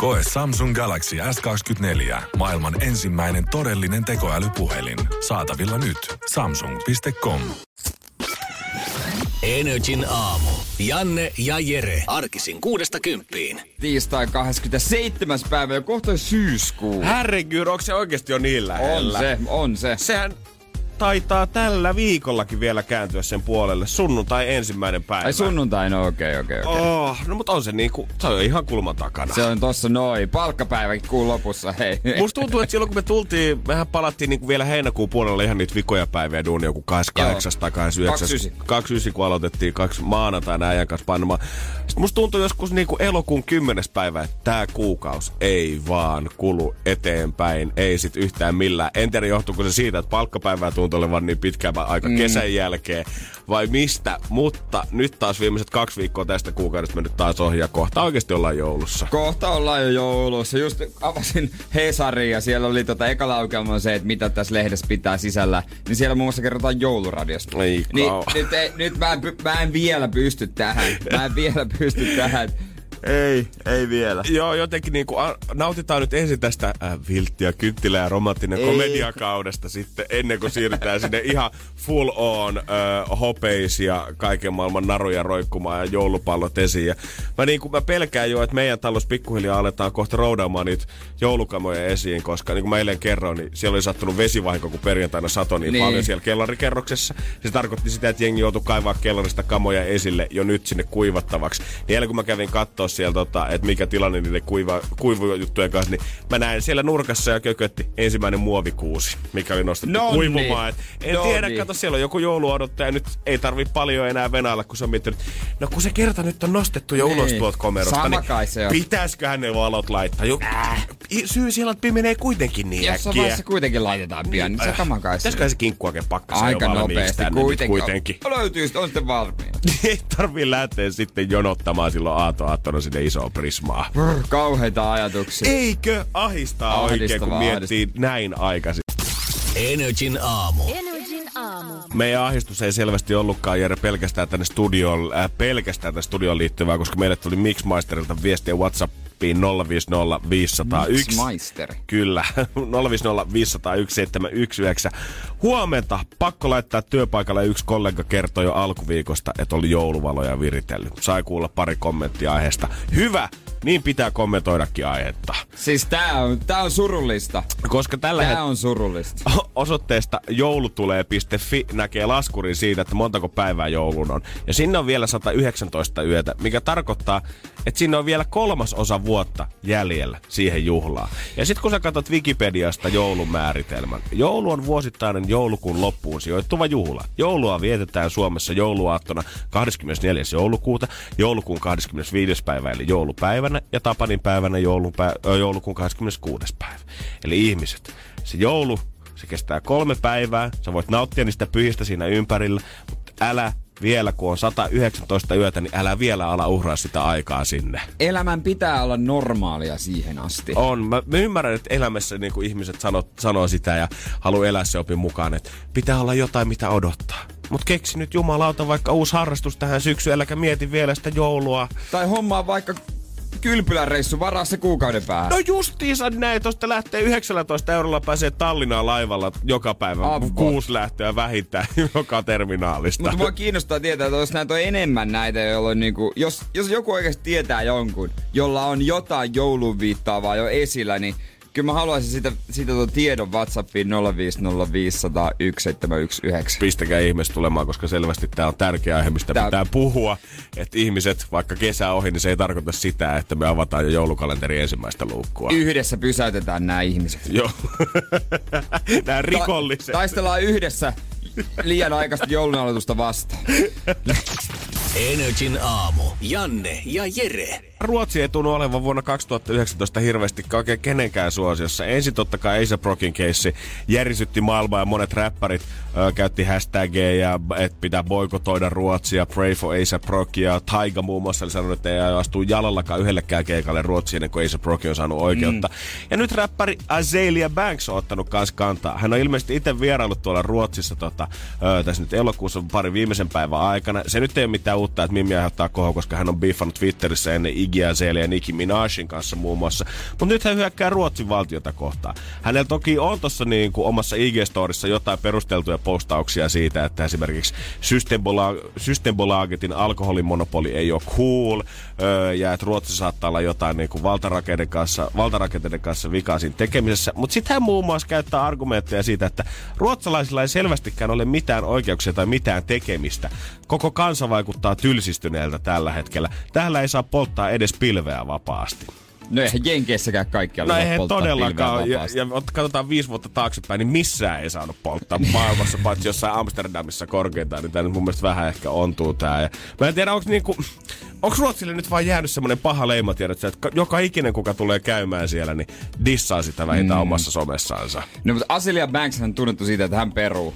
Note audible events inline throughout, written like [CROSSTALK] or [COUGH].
Koe Samsung Galaxy S24. Maailman ensimmäinen todellinen tekoälypuhelin. Saatavilla nyt. Samsung.com. Energin aamu. Janne ja Jere. Arkisin kuudesta kymppiin. Tiistai 27. päivä ja kohta syyskuu. Herregud, onko se oikeasti jo niin lähellä? On se, on se. Sehän taitaa tällä viikollakin vielä kääntyä sen puolelle. Sunnuntai ensimmäinen päivä. Ai sunnuntai, no okei, okay, okei, okay, okei. Okay. Oh, no mutta on se niinku, se on ihan kulman takana. Se on tossa noin, palkkapäiväkin kuun lopussa, hei. Musta tuntuu, että silloin kun me tultiin, mehän palattiin niinku vielä heinäkuun puolella ihan niitä vikoja päiviä duunia, joku 28 tai 29. 29. 29 kun aloitettiin, kaksi maanantaina äijän kanssa painamaan. Sitten musta tuntuu joskus niinku elokuun 10. päivä, että tää kuukaus ei vaan kulu eteenpäin, ei sit yhtään millään. En tiedä johtuuko se siitä, että palkkapäivää tuntuu olevan niin pitkään aika mm. kesän jälkeen vai mistä, mutta nyt taas viimeiset kaksi viikkoa tästä kuukaudesta mennyt taas ohi ja kohta oikeasti ollaan joulussa. Kohta ollaan jo joulussa. Just avasin Hesarin ja siellä oli tota eka laukelma se, että mitä tässä lehdessä pitää sisällä. Niin siellä muun muassa kerrotaan jouluradiosta. Ei niin, nyt, ei, nyt mä, en, mä en vielä pysty tähän. Mä en vielä pysty tähän. Ei, ei vielä. Joo, jotenkin niinku, a, nautitaan nyt ensin tästä äh, vilttiä, kynttilä ja romanttinen ei. komediakaudesta sitten, ennen kuin siirrytään sinne ihan full on äh, hopeisia, kaiken maailman naruja roikkumaan ja joulupallot esiin. Ja mä, niinku, mä pelkään jo, että meidän talossa pikkuhiljaa aletaan kohta roudaamaan niitä joulukamoja esiin, koska niin kuin mä eilen kerroin, niin siellä oli sattunut vesivahinko, kun perjantaina sato niin, niin. paljon siellä kellarikerroksessa. Se tarkoitti sitä, että jengi joutui kaivaa kellarista kamoja esille jo nyt sinne kuivattavaksi. Niin kun mä kävin katsoa siellä, tota, että mikä tilanne niiden kuiva, kuivujuttujen kanssa, niin mä näin siellä nurkassa ja kökötti ensimmäinen muovikuusi, mikä oli nostettu no kuivumaan. Niin. En no tiedä, niin. kato, siellä on joku jouluodottaja, nyt ei tarvi paljon enää venailla, kun se on miettinyt, no kun se kerta nyt on nostettu jo ulos niin. tuolta komerosta, Sama niin se pitäisiköhän ne valot laittaa? Jo, äh. Syy siellä pimenee kuitenkin niin Jossain äkkiä. vaiheessa kuitenkin laitetaan pian, niin se sama kai Pitäisiköhän se kinkkuakin pakkaa Aika nopeasti kuitenkin. kuitenkin. Löytyy, on sitten valmiin. [LAUGHS] ei tarvi lähteä sitten jonottamaan silloin aatonaattona sinne isoon prismaa. Brr, kauheita ajatuksia. Eikö ahistaa oikein, kun miettii ahdistaa. näin aikaisin? Energin aamu. Energin aamu. Meidän ahdistus ei selvästi ollutkaan Jere pelkästään tänne studioon, äh, pelkästään tänne studioon liittyvää, koska meille tuli Mixmeisterilta viestiä WhatsAppiin 050 501. Mixmeister. Kyllä, 050 501 719. Huomenta, pakko laittaa työpaikalle yksi kollega kertoi jo alkuviikosta, että oli jouluvaloja viritellyt. Sai kuulla pari kommenttia aiheesta. Hyvä, niin pitää kommentoidakin aihetta. Siis tää on, tää on surullista. Koska tällä tää het- on surullista. [LAUGHS] Osoitteesta joulutulee.fi näkee laskurin siitä, että montako päivää joulun on. Ja sinne on vielä 119 yötä, mikä tarkoittaa, että sinne on vielä kolmas osa vuotta jäljellä siihen juhlaan. Ja sitten kun sä katsot Wikipediasta joulun määritelmän. Joulu on vuosittainen joulukuun loppuun sijoittuva juhla. Joulua vietetään Suomessa jouluaattona 24. joulukuuta, joulukuun 25. päivä eli joulupäivänä ja Tapanin päivänä joulupä- joulukuun 26. päivä. Eli ihmiset, se joulu, se kestää kolme päivää, sä voit nauttia niistä pyhistä siinä ympärillä, mutta älä vielä, kun on 119 yötä, niin älä vielä ala uhraa sitä aikaa sinne. Elämän pitää olla normaalia siihen asti. On. Mä, mä ymmärrän, että elämässä niin kuin ihmiset sano, sanoo sitä ja haluaa elää se opin mukaan, että pitää olla jotain, mitä odottaa. Mutta keksi nyt jumalauta vaikka uusi harrastus tähän syksyyn, äläkä mieti vielä sitä joulua. Tai hommaa vaikka kylpyläreissu, varaa se kuukauden päähän. No justiinsa näin, tosta lähtee 19 eurolla pääsee Tallinnaan laivalla joka päivä. Abbo. Kuusi lähtöä vähintään [LAUGHS] joka terminaalista. Mutta mua kiinnostaa tietää, että jos näitä on enemmän näitä, jolloin niinku, jos, jos joku oikeasti tietää jonkun, jolla on jotain joulun viittaavaa jo esillä, niin Kyllä mä haluaisin sitä, sitä tuon tiedon WhatsAppiin 050501719. Pistäkää ihmeessä tulemaan, koska selvästi tämä on tärkeä aihe, mistä tää... pitää puhua. Että ihmiset, vaikka kesä ohi, niin se ei tarkoita sitä, että me avataan jo joulukalenteri ensimmäistä luukkua. Yhdessä pysäytetään nämä ihmiset. Joo. [LAUGHS] nämä rikolliset. Ta- taistellaan yhdessä liian aikaista joulun aloitusta vastaan. Energin aamu. Janne ja Jere. Ruotsi ei tunnu olevan vuonna 2019 hirveästi oikein kenenkään suosiossa. Ensin totta kai Aisa Brokin keissi järisytti maailmaa ja monet räppärit ö, käytti hashtageja, että pitää boikotoida Ruotsia, pray for Aisa Brock ja Taiga muun muassa oli sanonut, että ei astu jalallakaan yhdellekään keikalle Ruotsiin ennen kuin Aisa Brock on saanut oikeutta. Mm. Ja nyt räppäri Azalea Banks on ottanut kanssa kantaa. Hän on ilmeisesti itse vierailut tuolla Ruotsissa tota, ö, tässä nyt elokuussa pari viimeisen päivän aikana. Se nyt ei ole mitään uutta, että Mimmi aiheuttaa koho, koska hän on biffannut Twitterissä ennen Iggy Azalea ja Nicki Minajin kanssa muun muassa. Mutta nyt hän hyökkää Ruotsin valtiota kohtaan. Hänellä toki on tuossa niin kuin omassa IG-storissa jotain perusteltuja postauksia siitä, että esimerkiksi Systembola- Systembolagetin alkoholimonopoli ei ole cool, öö, ja että Ruotsi saattaa olla jotain niin kuin valtarakenteiden kanssa, valtarakenteiden kanssa vikaa siinä tekemisessä. Mutta sitten hän muun muassa käyttää argumentteja siitä, että ruotsalaisilla ei selvästikään ole mitään oikeuksia tai mitään tekemistä. Koko kansa vaikuttaa tylsistyneeltä tällä hetkellä. Täällä ei saa polttaa edes pilveä vapaasti. No eihän Jenkeissäkään kaikkialla No eihän polttaa todellakaan. Ja, ja ot- katsotaan viisi vuotta taaksepäin, niin missään ei saanut polttaa maailmassa, paitsi jossain Amsterdamissa korkeintaan. Niin tämä nyt mun mielestä vähän ehkä ontuu tää. Ja mä en tiedä, onko niinku, Onko Ruotsille nyt vaan jäänyt semmoinen paha leima, tiedätkö, että ka- joka ikinen, kuka tulee käymään siellä, niin dissaa sitä vähintään mm. omassa somessaansa. No mutta Asilia Banks on tunnettu siitä, että hän peruu.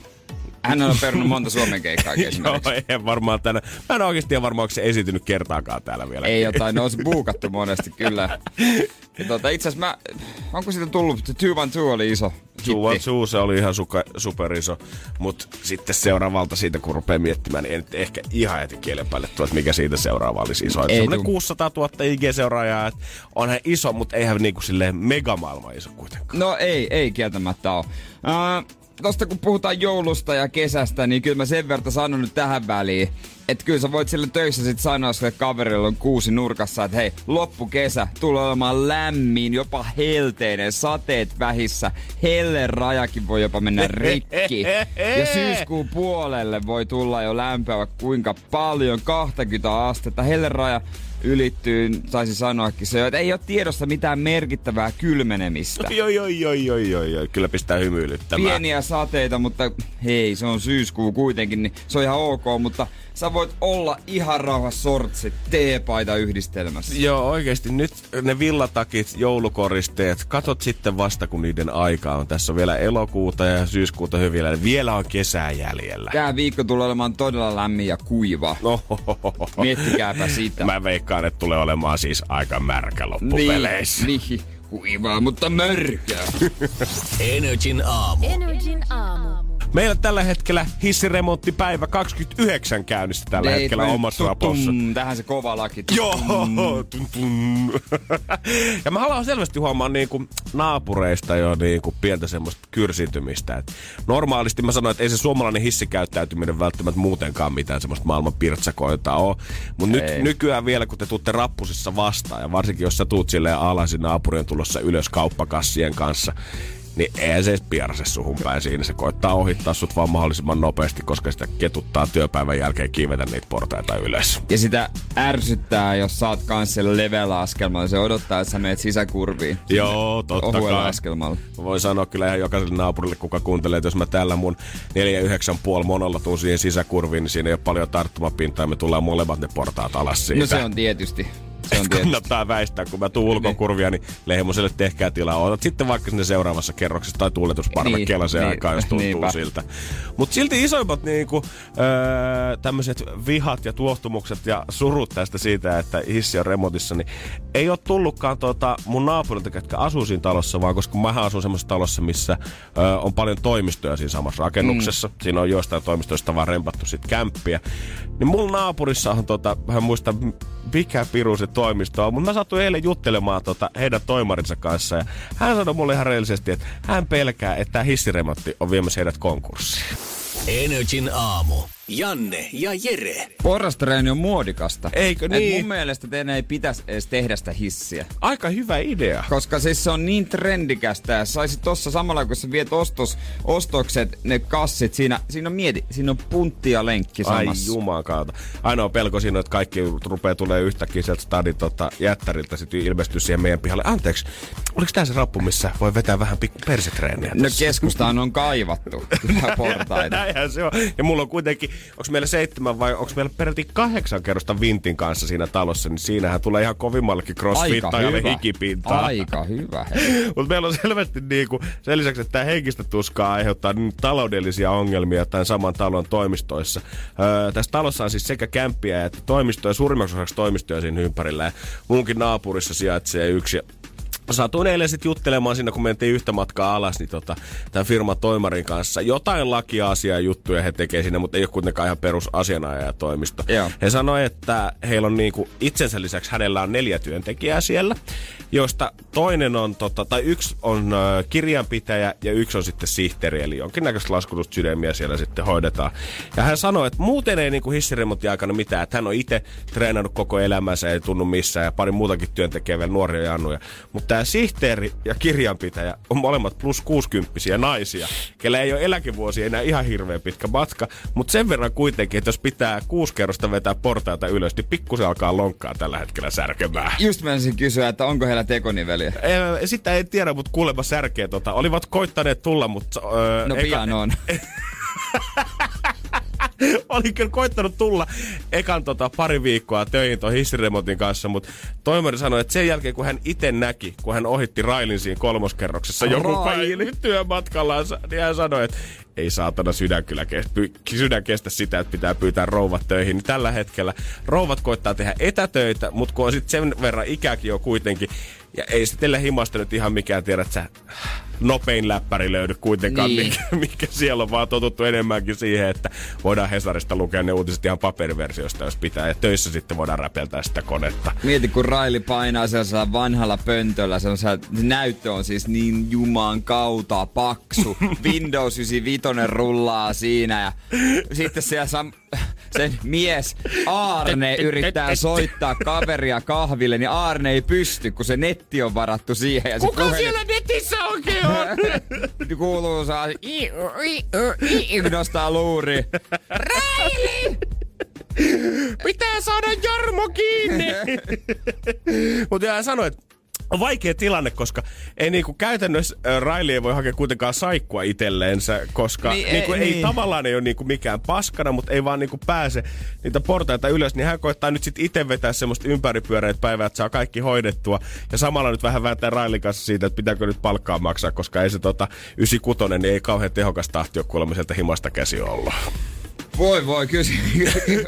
Hän on perunut monta Suomen keikkaa [LAUGHS] Joo, esimerkiksi. ei varmaan tänä. Mä en oikeasti tiedä varmaan, onko se esiintynyt kertaakaan täällä vielä. Ei jotain, ne olisi buukattu monesti kyllä. Tota, itse asiassa mä, onko siitä tullut, Two One Two oli iso Two hitti. Two, se oli ihan suka, superiso, mutta sitten seuraavalta siitä, kun rupeaa miettimään, niin ei nyt ehkä ihan heti kielen päälle tuo, että mikä siitä seuraava olisi iso. Ei Semmoinen tuu. 600 000 IG-seuraajaa, että onhan iso, mutta eihän niinku silleen megamaailma iso kuitenkaan. No ei, ei kieltämättä ole. Uh, tosta kun puhutaan joulusta ja kesästä, niin kyllä mä sen verran sanon nyt tähän väliin, että kyllä sä voit sille töissä sit sanoa sille kaverille on kuusi nurkassa, että hei, loppukesä tulee olemaan lämmin, jopa helteinen, sateet vähissä, helle rajakin voi jopa mennä rikki. Ja syyskuun puolelle voi tulla jo lämpöä kuinka paljon, 20 astetta, helle raja ylittyy, saisi sanoakin se, että ei ole tiedossa mitään merkittävää kylmenemistä. Joo, joo, joo, joo, joo, joo. Kyllä pistää hymyilyttämään. Pieniä sateita, mutta hei, se on syyskuu kuitenkin, niin se on ihan ok, mutta sä voit olla ihan rauhassa sortsit teepaita yhdistelmässä. Joo, oikeasti nyt ne villatakit, joulukoristeet, katot sitten vasta kun niiden aika on. Tässä on vielä elokuuta ja syyskuuta hyvin, eli vielä on kesää jäljellä. Tää viikko tulee olemaan todella lämmin ja kuiva. No, Miettikääpä sitä. Mä veikkaan, että tulee olemaan siis aika märkä loppupeleissä. Niin, niin, kuivaa, mutta mörkää. [LAUGHS] Energin aamu. Energin aamu. Meillä tällä hetkellä hissiremonttipäivä 29 käynnissä tällä Ei, hetkellä tum, omassa rapossa. Tähän se kova laki. Joo, [LAUGHS] tum, tum. ja mä haluan selvästi huomaa niin kuin naapureista jo niin kuin pientä semmoista kyrsintymistä. Et normaalisti mä sanoin, että ei se suomalainen hissikäyttäytyminen välttämättä muutenkaan mitään semmoista maailman pirtsakoita ole. Mutta nyt nykyään vielä, kun te tuutte rappusissa vastaan, ja varsinkin jos sä tuut silleen alas, niin naapuri on tulossa ylös kauppakassien kanssa, niin eihän se edes suhun päin siinä. Se koittaa ohittaa sut vaan mahdollisimman nopeasti, koska sitä ketuttaa työpäivän jälkeen kiivetä niitä portaita ylös. Ja sitä ärsyttää, jos oot kans siellä leveällä askelmalla. Se odottaa, että sä menet sisäkurviin. Joo, totta kai. askelmalla. Mä voin sanoa kyllä ihan jokaiselle naapurille, kuka kuuntelee, että jos mä täällä mun 4,9,5 monolla tuun siihen sisäkurviin, niin siinä ei ole paljon tarttumapintaa ja me tullaan molemmat ne portaat alas siitä. No se on tietysti. Se on. Kannattaa väistää, kun mä tuun ulkokurvia, niin lehmoselle tehkää tilaa. Otat sitten vaikka sinne seuraavassa kerroksessa tai tuuletusparvekkeella Niin, se niin, aikaa, jos tuntuu niinpä. siltä. Mutta silti isoimmat niinku, öö, tämmöiset vihat ja tuohtumukset ja surut tästä siitä, että hissi on remontissa, niin ei ole tullutkaan tota mun naapurilta, ketkä asuu siinä talossa, vaan koska mä asun semmoisessa talossa, missä öö, on paljon toimistoja siinä samassa rakennuksessa. Mm. Siinä on joistain toimistoista vaan rempattu sit kämppiä. Niin mun naapurissa on tota, mä en muista mikä piru se toimisto on, mutta mä satuin eilen juttelemaan tota heidän toimarinsa kanssa ja hän sanoi mulle ihan reellisesti, että hän pelkää, että tämä hissiremontti on viemässä heidät konkurssiin. Energin aamu. Janne ja Jere. Porrastreeni on muodikasta. Eikö Et niin? mun mielestä teidän ei pitäisi edes tehdä sitä hissiä. Aika hyvä idea. Koska siis se on niin trendikästä ja saisit tossa samalla kun sä viet ostos, ostokset, ne kassit, siinä, siinä on mieti, siinä on puntti ja lenkki Ai samassa. jumakauta. Ainoa pelko siinä on, että kaikki rupeaa tulee yhtäkkiä sieltä stadin tota, jättäriltä sitten ilmestyy siihen meidän pihalle. Anteeksi, oliko tämä se rappu, missä voi vetää vähän pikku persetreeniä? No keskustaan on kaivattu [LAUGHS] portaita. Näinhän se on. Ja mulla on kuitenkin onko meillä seitsemän vai onko meillä peräti kahdeksan kerrosta Vintin kanssa siinä talossa, niin siinähän tulee ihan kovimmallekin crossfittajalle hikipintaa. Aika hyvä. Mutta meillä on selvästi niin kuin, sen lisäksi, että tämä henkistä tuskaa aiheuttaa niin taloudellisia ongelmia tämän saman talon toimistoissa. Öö, tässä talossa on siis sekä kämppiä että toimistoja, suurimmaksi osaksi toimistoja siinä ympärillä. Ja munkin naapurissa sijaitsee yksi satuin eilen sitten juttelemaan siinä, kun mentiin yhtä matkaa alas, niin tota, tämän firman toimarin kanssa. Jotain lakia-asiaa juttuja he tekee siinä, mutta ei ole kuitenkaan ihan perus asianajajatoimisto. Joo. He sanoi, että heillä on niinku, itsensä lisäksi hänellä on neljä työntekijää siellä, joista toinen on, tota, tai yksi on ö, kirjanpitäjä ja yksi on sitten sihteeri, eli jonkinnäköistä laskutusta sydämiä siellä sitten hoidetaan. Ja hän sanoi, että muuten ei niinku hissiremontin aikana mitään, että hän on itse treenannut koko elämänsä, ei tunnu missään ja pari muutakin työntekijää vielä nuoria jannuja. Mutta tämä sihteeri ja kirjanpitäjä on molemmat plus 60 naisia, kellä ei ole eläkevuosi enää ihan hirveän pitkä matka, mutta sen verran kuitenkin, että jos pitää kuusi kerrosta vetää portaita ylös, niin pikkusen alkaa lonkkaa tällä hetkellä särkemään. Just mä ensin kysyä, että onko heillä tekoniveliä. Sitä ei tiedä, mutta kuulemma särkeä tota. Olivat koittaneet tulla, mutta... Öö, No pian on. [LAUGHS] [LAUGHS] oli kyllä koittanut tulla ekan tota, pari viikkoa töihin tuon hissiremontin kanssa, mutta toimari sanoi, että sen jälkeen kun hän itse näki, kun hän ohitti Railin siinä kolmoskerroksessa joku päivä työmatkallaan, niin hän sanoi, että ei saatana sydän kyllä kestä, sydän kestä sitä, että pitää pyytää rouvat töihin. Niin tällä hetkellä rouvat koittaa tehdä etätöitä, mutta kun on sitten sen verran ikäkin jo kuitenkin, ja ei teille himasta nyt ihan mikään tiedä, että sä nopein läppäri löydy kuitenkaan, Niin. mikä, mikä siellä on vaan totuttu enemmänkin siihen, että voidaan Hesarista lukea ne uutiset ihan paperiversiosta, jos pitää. Ja töissä sitten voidaan räpeltää sitä konetta. Mieti, kun Raili painaa sellaisella vanhalla pöntöllä, sellaisella, se näyttö on siis niin jumaan kautta paksu. [LAUGHS] Windows 95 rullaa siinä ja sitten siellä sam- sen mies Aarne yrittää soittaa kaveria kahville, niin Aarne ei pysty, kun se netti on varattu siihen. Ja Kuka puhelin- siellä netissä oikein on? [LAUGHS] Kuuluu saa i- i- i- i- nostaa luuri. Raili! Pitää saada Jarmo kiinni! [LAUGHS] Mutta hän sanoi, että on vaikea tilanne, koska ei niinku käytännössä Riley ei voi hakea kuitenkaan saikkua itselleensä, koska Niin, niin, niinku, ei- ei, niin. tavallaan ei ole niinku mikään paskana, mutta ei vaan niinku pääse niitä portaita ylös, niin hän koittaa nyt sitten itse vetää semmoista ympäripyöreitä päivää, että saa kaikki hoidettua. Ja samalla nyt vähän vääntää Railin kanssa siitä, että pitääkö nyt palkkaa maksaa, koska ei se tota 96, niin ei kauhean tehokas tahti ole kuulemma sieltä himasta käsi ollut. Voi voi, kyllä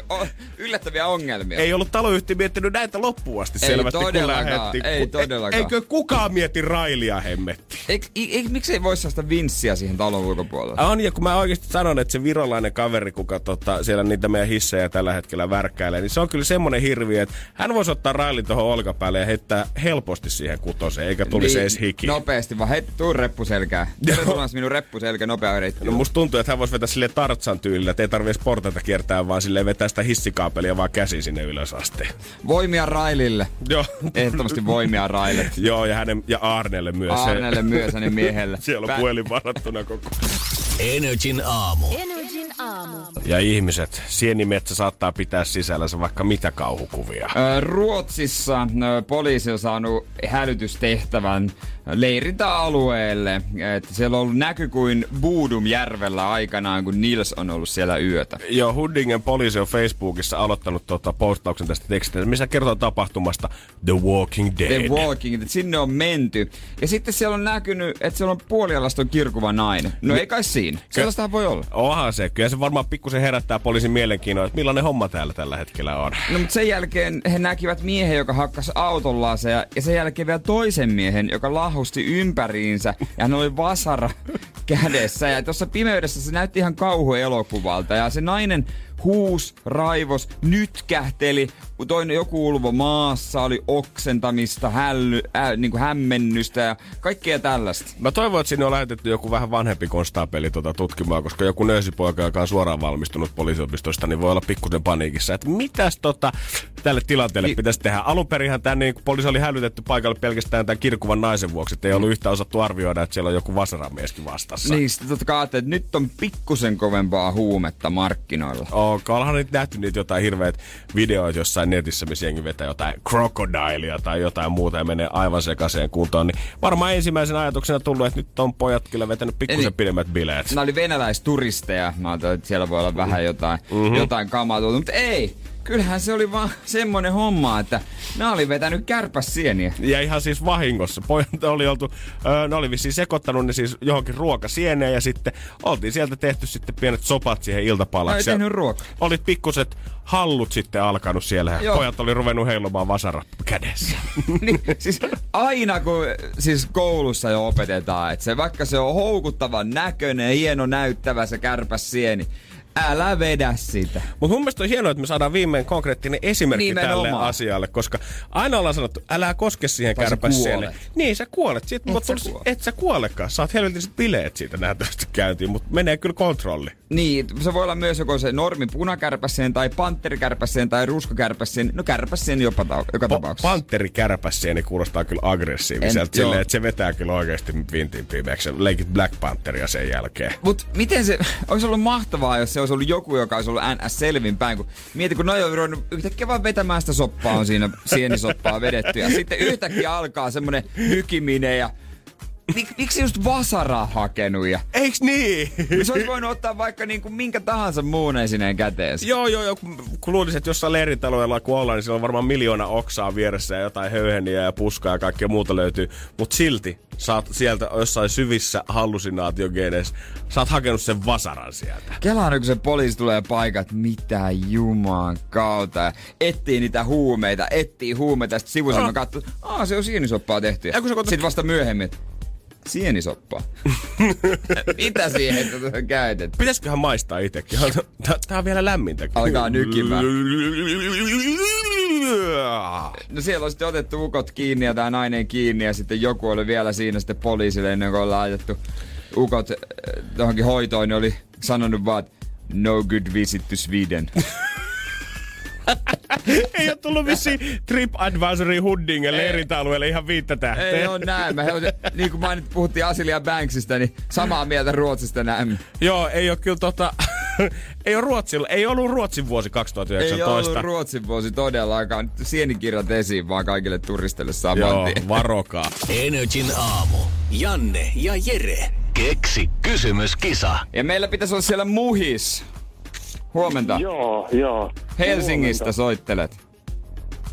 on [LAUGHS] yllättäviä ongelmia. Ei ollut taloyhtiö miettinyt näitä loppuun asti Ei selvästi, kun ei todellakaan. Eikö kukaan mieti Railia hemmetti? Eik, eik, miksei voi saada vinssiä siihen talon ulkopuolelle? On, ja kun mä oikeasti sanon, että se virolainen kaveri, kuka tota, siellä niitä meidän hissejä tällä hetkellä värkkäilee, niin se on kyllä semmonen hirviö, että hän voisi ottaa Railin tuohon olkapäälle ja heittää helposti siihen kutoseen, eikä tulisi niin, edes hiki. Nopeasti vaan, hei, tuu reppuselkää. Tervetuloa minun reppuselkä nopea reitti. No musta tuntuu, että hän voisi vetää sille Tartsan tyylillä, että ei tarvitse portaita kiertää, vaan sille vetää sitä hissikaapelia vaan käsi sinne ylös asti. Voimia Railille. Joo. Ehdottomasti voimia Raille. Joo, ja, hänen, ja Arnelle myös. Arnelle myös hänen miehelle. Siellä on Pä- puhelin varattuna koko Energin aamu. Energin aamu. Ja ihmiset, sienimetsä saattaa pitää sisällänsä vaikka mitä kauhukuvia. Ruotsissa poliisi on saanut hälytystehtävän leirintäalueelle. Että siellä on ollut näky kuin Buudumjärvellä aikanaan, kun Nils on ollut siellä yötä. Joo, Huddingen poliisi on Facebookissa aloittanut tota postauksen tästä tekstistä, missä kertoo tapahtumasta The Walking Dead. The Walking, että sinne on menty. Ja sitten siellä on näkynyt, että siellä on puolialaston kirkuva nainen. No ei kai siinä. Sellaistahan voi olla. Onhan se. Kyllä se varmaan pikkusen herättää poliisin mielenkiinnoa, että millainen homma täällä tällä hetkellä on. No mutta sen jälkeen he näkivät miehen, joka hakkas autollansa ja, ja sen jälkeen vielä toisen miehen, joka lahusti ympäriinsä ja hän oli vasara kädessä. Ja tuossa pimeydessä se näytti ihan kauhuelokuvalta ja se nainen huus, raivos, nytkähteli, toinen joku ulvo maassa, oli oksentamista, hälly, äh, niin kuin hämmennystä ja kaikkea tällaista. Mä toivon, että sinne on lähetetty joku vähän vanhempi konstaapeli tota tutkimaan, koska joku nöösipoika, joka on suoraan valmistunut poliisiopistosta, niin voi olla pikkusen paniikissa, että mitäs tota, tälle tilanteelle Niin. pitäisi tehdä? Alun perinhän tämä niin, poliisi oli hälytetty paikalle pelkästään tämän kirkuvan naisen vuoksi, että ei ollut yhtään osattu arvioida, että siellä on joku vasaramieskin vastassa. Niin, sitten totta kai että nyt on pikkusen kovempaa huumetta markkinoilla. Onko, onhan nyt nähty niitä jotain hirveät videoita jossain netissä, missä jengi vetää jotain krokodailia tai jotain muuta ja menee aivan sekaiseen kuntoon. Niin varmaan ensimmäisen ajatuksena tullut, että nyt on pojat kyllä vetänyt pikkusen Eli- pidemmät bileet. Nämä oli venäläisturisteja. Mä ajattelin, että siellä voi olla vähän jotain, mm-hmm. jotain kamaa tuotu. Mutta ei, kyllähän se oli vaan semmonen homma, että nämä oli vetänyt kärpäsieniä. Ja ihan siis vahingossa. Pojat oli oltu, öö, ne oli vissiin sekoittanut ne siis johonkin ruokasieneen ja sitten oltiin sieltä tehty sitten pienet sopat siihen iltapalaksi. Ja tehnyt ruokaa. Olit pikkuset hallut sitten alkanut siellä ja Joo. pojat oli ruvennut heilumaan vasara kädessä. [LAUGHS] niin, siis aina kun siis koulussa jo opetetaan, että se vaikka se on houkuttavan näköinen, hieno näyttävä se kärpäsieni, älä vedä sitä. Mutta mun mielestä on hienoa, että me saadaan viimein konkreettinen esimerkki Nimenomaan. tälle asialle, koska aina ollaan sanottu, älä koske siihen kuolet. Niin, sä kuolet. Siitä, Et sä sä kuole. et sä kuolekaan. Saat helvetiset bileet siitä nähtävästi käyntiin, mutta menee kyllä kontrolli. Niin, se voi olla myös joko se normi punakärpäseen tai pantterikärpäseen tai ruskokärpäseen. No kärpäseen jopa ta- joka Pa- tapauksessa. Panteri kärpäsieni kuulostaa kyllä aggressiiviselta, silleen, että se vetää kyllä oikeasti vintin pimeäksi. Leikit Black Pantheria sen jälkeen. Mut miten se, olisi ollut mahtavaa, jos se olisi ollut joku, joka olisi ollut NS selvinpäin, kun mieti, kun noi on ruvennut yhtäkkiä vaan vetämään sitä soppaa, on siinä sienisoppaa vedetty, ja sitten yhtäkkiä alkaa semmonen nykiminen ja Mik, miksi just vasaraa hakenut ja Eiks niin? se olisi voinut ottaa vaikka niinku minkä tahansa muun esineen käteensä. Joo, joo, joo. Kun, kun luulisin, että jossain leiritaloilla kun ollaan, niin siellä on varmaan miljoona oksaa vieressä ja jotain höyheniä ja puskaa ja kaikkea muuta löytyy. Mutta silti saat sieltä jossain syvissä hallusinaatiogeneissä, sä oot hakenut sen vasaran sieltä. Kelaan, kun se poliisi tulee paikat, mitä jumaan kautta. Etsii niitä huumeita, etsii huumeita, sitten sivusilmä Ah. katsoo, aa se on sienisoppaa tehty. Ja kun sä katsot- Sitten vasta myöhemmin, että sienisoppaa. [LAUGHS] mitä siihen on käytetty? Pitäisiköhän maistaa itsekin? Tää, tää on vielä lämmintä. Alkaa nykimään. [LAUGHS] No siellä on sitten otettu ukot kiinni ja tämä nainen kiinni ja sitten joku oli vielä siinä sitten poliisille ennen kuin on laitettu ukot johonkin hoitoon, niin oli sanonut vaan, no good visit to Sweden. [LAUGHS] Ei ole tullut vissiin TripAdvisorin Huddingen leirintäalueelle ihan viittä tähteä. Ei ole näin. Me, niin kuin mainit, puhuttiin Asilia Banksista, niin samaa mieltä Ruotsista näin. Joo, ei ole kyllä tota... [LAUGHS] ei ole Ruotsilla, ei ollut Ruotsin vuosi Ei 2019. ollut Ruotsin vuosi todellakaan. Sienikirjat esiin vaan kaikille turisteille saman Joo, tien. [LAUGHS] varokaa. Energin aamu. Janne ja Jere. Keksi kysymyskisa. Ja meillä pitäisi olla siellä muhis. Huomenta. Joo, joo. Helsingistä Huomenta. soittelet.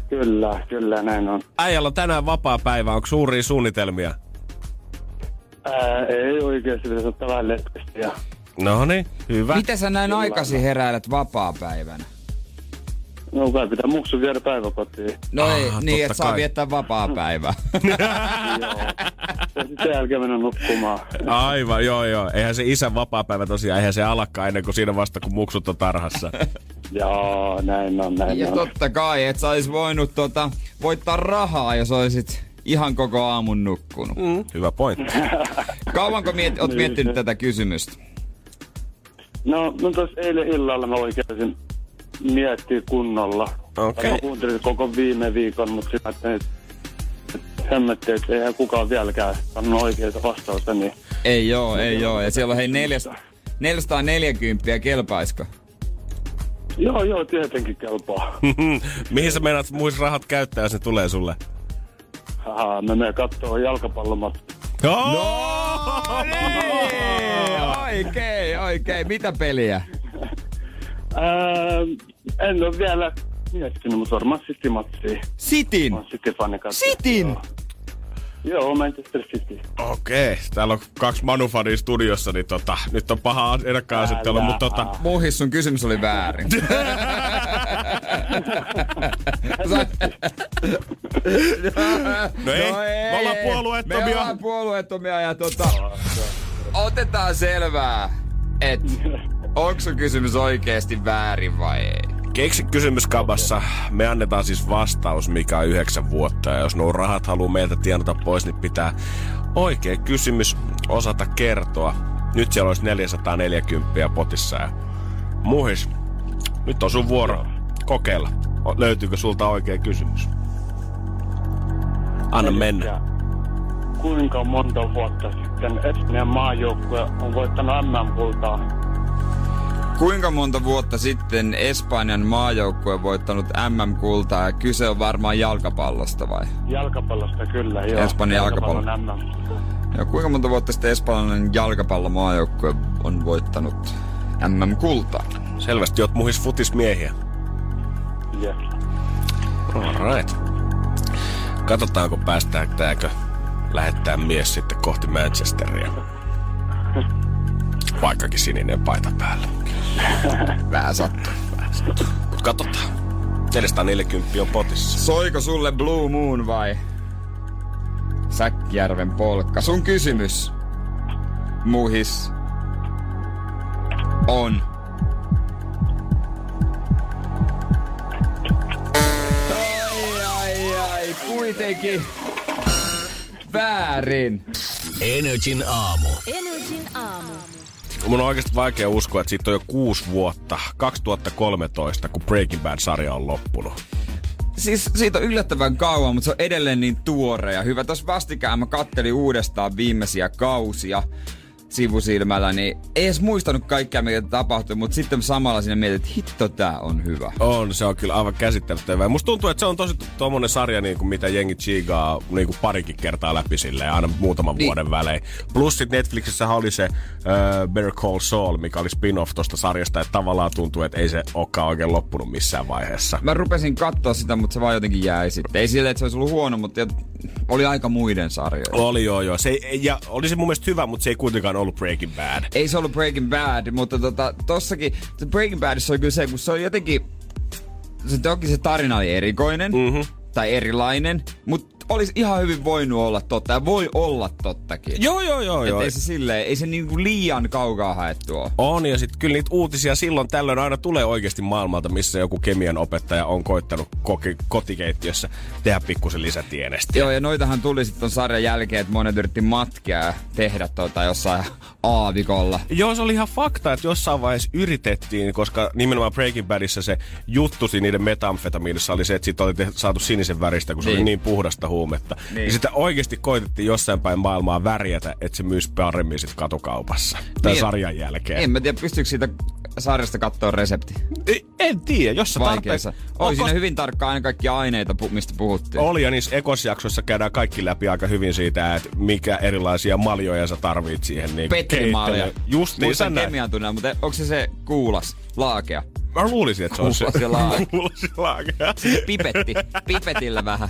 Kyllä, kyllä näin on. Äijällä on tänään vapaa päivä, onko suuria suunnitelmia? Ää, ei oikeasti pitäisi ottaa vähän letkästi. Ja... No niin, hyvä. Miten sä näin aikaisin heräilet vapaa-päivänä? No kai pitää muksu viedä päiväkotiin. No Ah, ei, totta niin, että saa viettää vapaa-päivää. [LAUGHS] joo. Sen jälkeen mennä nukkumaan. Aivan, joo joo. Eihän se isän vapaa-päivä tosiaan, eihän se alakkaan ennen kuin siinä vasta, kun muksut on tarhassa. [LAUGHS] joo, näin on, näin ja on. totta kai, et sä ois voinut tota, voittaa rahaa, jos olisit ihan koko aamun nukkunut. Mm. Hyvä pointti. [LAUGHS] Kauanko miet, oot miettinyt tätä kysymystä? No, no tos eilen illalla mä oikein miettiä kunnolla. Okei. Mä kuuntelin koko viime viikon, mutta sitten että hemmettiin, että eihän kukaan vieläkään sanonut oikeita vastausta, niin Ei joo, ei joo. Ja siellä on hei 400, 440 kelpaisko? joo, joo, tietenkin kelpaa. [LAUGHS] Mihin sä meinaat muis rahat käyttää, jos ne tulee sulle? Haha, mä menen kattoo jalkapallomat. No! Niin, Oikein, oikein. Mitä peliä? Ää, en ole vielä miettinyt, mutta varmaan City matsia. Sitin! Mä oon City-fani. Sitin! Joo. Joo, Manchester City. Okei, täällä on kaksi Manufania studiossa, niin tota, nyt on paha ehdokkaanasettelu, Älä. mutta tota, Muhis, sun kysymys oli väärin. [LAUGHS] Sä- No ei, me ollaan puolueettomia. Me ollaan puolueettomia ja tota, otetaan selvää, että [LAUGHS] onko sun kysymys oikeesti väärin vai ei. Keksi kysymyskabassa. Me annetaan siis vastaus, mikä on yhdeksän vuotta. Ja jos nuo rahat haluaa meiltä tienata pois, niin pitää oikea kysymys osata kertoa. Nyt siellä olisi 440 potissa. Ja muhis, nyt on sun vuoro kokeilla. Löytyykö sulta oikea kysymys? Anna mennä. Ja kuinka monta vuotta sitten Espanjan maajoukkue on voittanut MM-kultaa? Kuinka monta vuotta sitten Espanjan maajoukkue on voittanut MM-kultaa ja kyse on varmaan jalkapallosta vai? Jalkapallosta kyllä, joo. Espanjan Jalkapallon MM. Ja kuinka monta vuotta sitten espanjalainen jalkapallomaajoukkue on voittanut MM-kultaa? Selvästi oot muhis futismiehiä. Yes. Alright. Katsotaanko päästäänkö lähettää mies sitten kohti Manchesteria. [LAUGHS] Vaikkakin sininen paita päällä. [LAUGHS] Vähän sattuu. Mut katsotaan. 440 on potissa. Soiko sulle Blue Moon vai Säkkijärven polkka? Sun kysymys, muhis, on. Ai, ai, ai, kuitenkin väärin. Energin aamu. Energin aamu. Mun on oikeasti vaikea uskoa, että siitä on jo kuusi vuotta, 2013, kun Breaking Bad-sarja on loppunut. Siis siitä on yllättävän kauan, mutta se on edelleen niin tuore ja hyvä. Tuossa vastikään mä kattelin uudestaan viimeisiä kausia sivusilmällä, niin ei edes muistanut kaikkea, mitä tapahtui, mutta sitten samalla siinä mietin, että hitto, tää on hyvä. On, se on kyllä aivan käsittämätöntä. Musta tuntuu, että se on tosi tuommoinen sarja, niin kuin mitä jengi chigaa niin kuin parikin kertaa läpi silleen, aina muutaman Niin. vuoden välein. Plus sit Netflixissä oli se uh, Better Call Saul, mikä oli spin-off tosta sarjasta, että tavallaan tuntuu, että ei se olekaan oikein loppunut missään vaiheessa. Mä rupesin katsoa sitä, mutta se vaan jotenkin jäi sitten. Ei silleen, että se olisi ollut huono, mutta oli aika muiden sarjoja. Oli joo joo. Se ei, ja oli se mun mielestä hyvä, mutta se ei kuitenkaan ollut Breaking Bad. Ei se ollut Breaking Bad, mutta tota, tossakin se Breaking Badissa oli kyllä se, kun se on jotenkin... Se toki se tarina oli erikoinen, mm-hmm. tai erilainen, mutta olisi ihan hyvin voinut olla totta, ja voi olla tottakin. Joo joo joo Et joo. ei se silleen, ei se niinku liian kaukaa haettu oo. On, ja sitten kyllä niitä uutisia silloin tällöin aina tulee oikeasti maailmalta, missä joku kemian opettaja on koittanut koki- kotikeittiössä tehdä pikkusen lisätienesti. Joo, ja noitahan tuli sitten sarjan jälkeen, että monet yritti matkia ja tehdä tota jossain aavikolla. Joo, se oli ihan fakta, että jossain vaiheessa yritettiin, koska nimenomaan Breaking Badissa se juttu niiden metamfetamiinissa oli se, että siitä oli saatu sinisen väristä, kun se Niin. oli niin puhdasta huumetta. Niin. Niin. Ja sitä oikeasti koitettiin jossain päin maailmaa värjätä, että se myys paremmin sit katokaupassa. Tämän Niin. sarjan jälkeen. En mä tiedä, pystyykö siitä sarjasta katsoa resepti. Ei, en tiedä, jos sä Vaikeassa. tarpeeksi... Oli siinä hyvin tarkkaan aina kaikki aineita, mistä puhuttiin. Oli ja niissä ekosjaksoissa käydään kaikki läpi aika hyvin siitä, että mikä erilaisia maljoja sä tarvit siihen niin Petrimalja. Just niin, sä Muistan näin. kemian tunne, mutta onko se se kuulas, laakea? Mä luulisin, että se on se. Ja laakea. [LAUGHS] Pipetti, pipetillä vähän.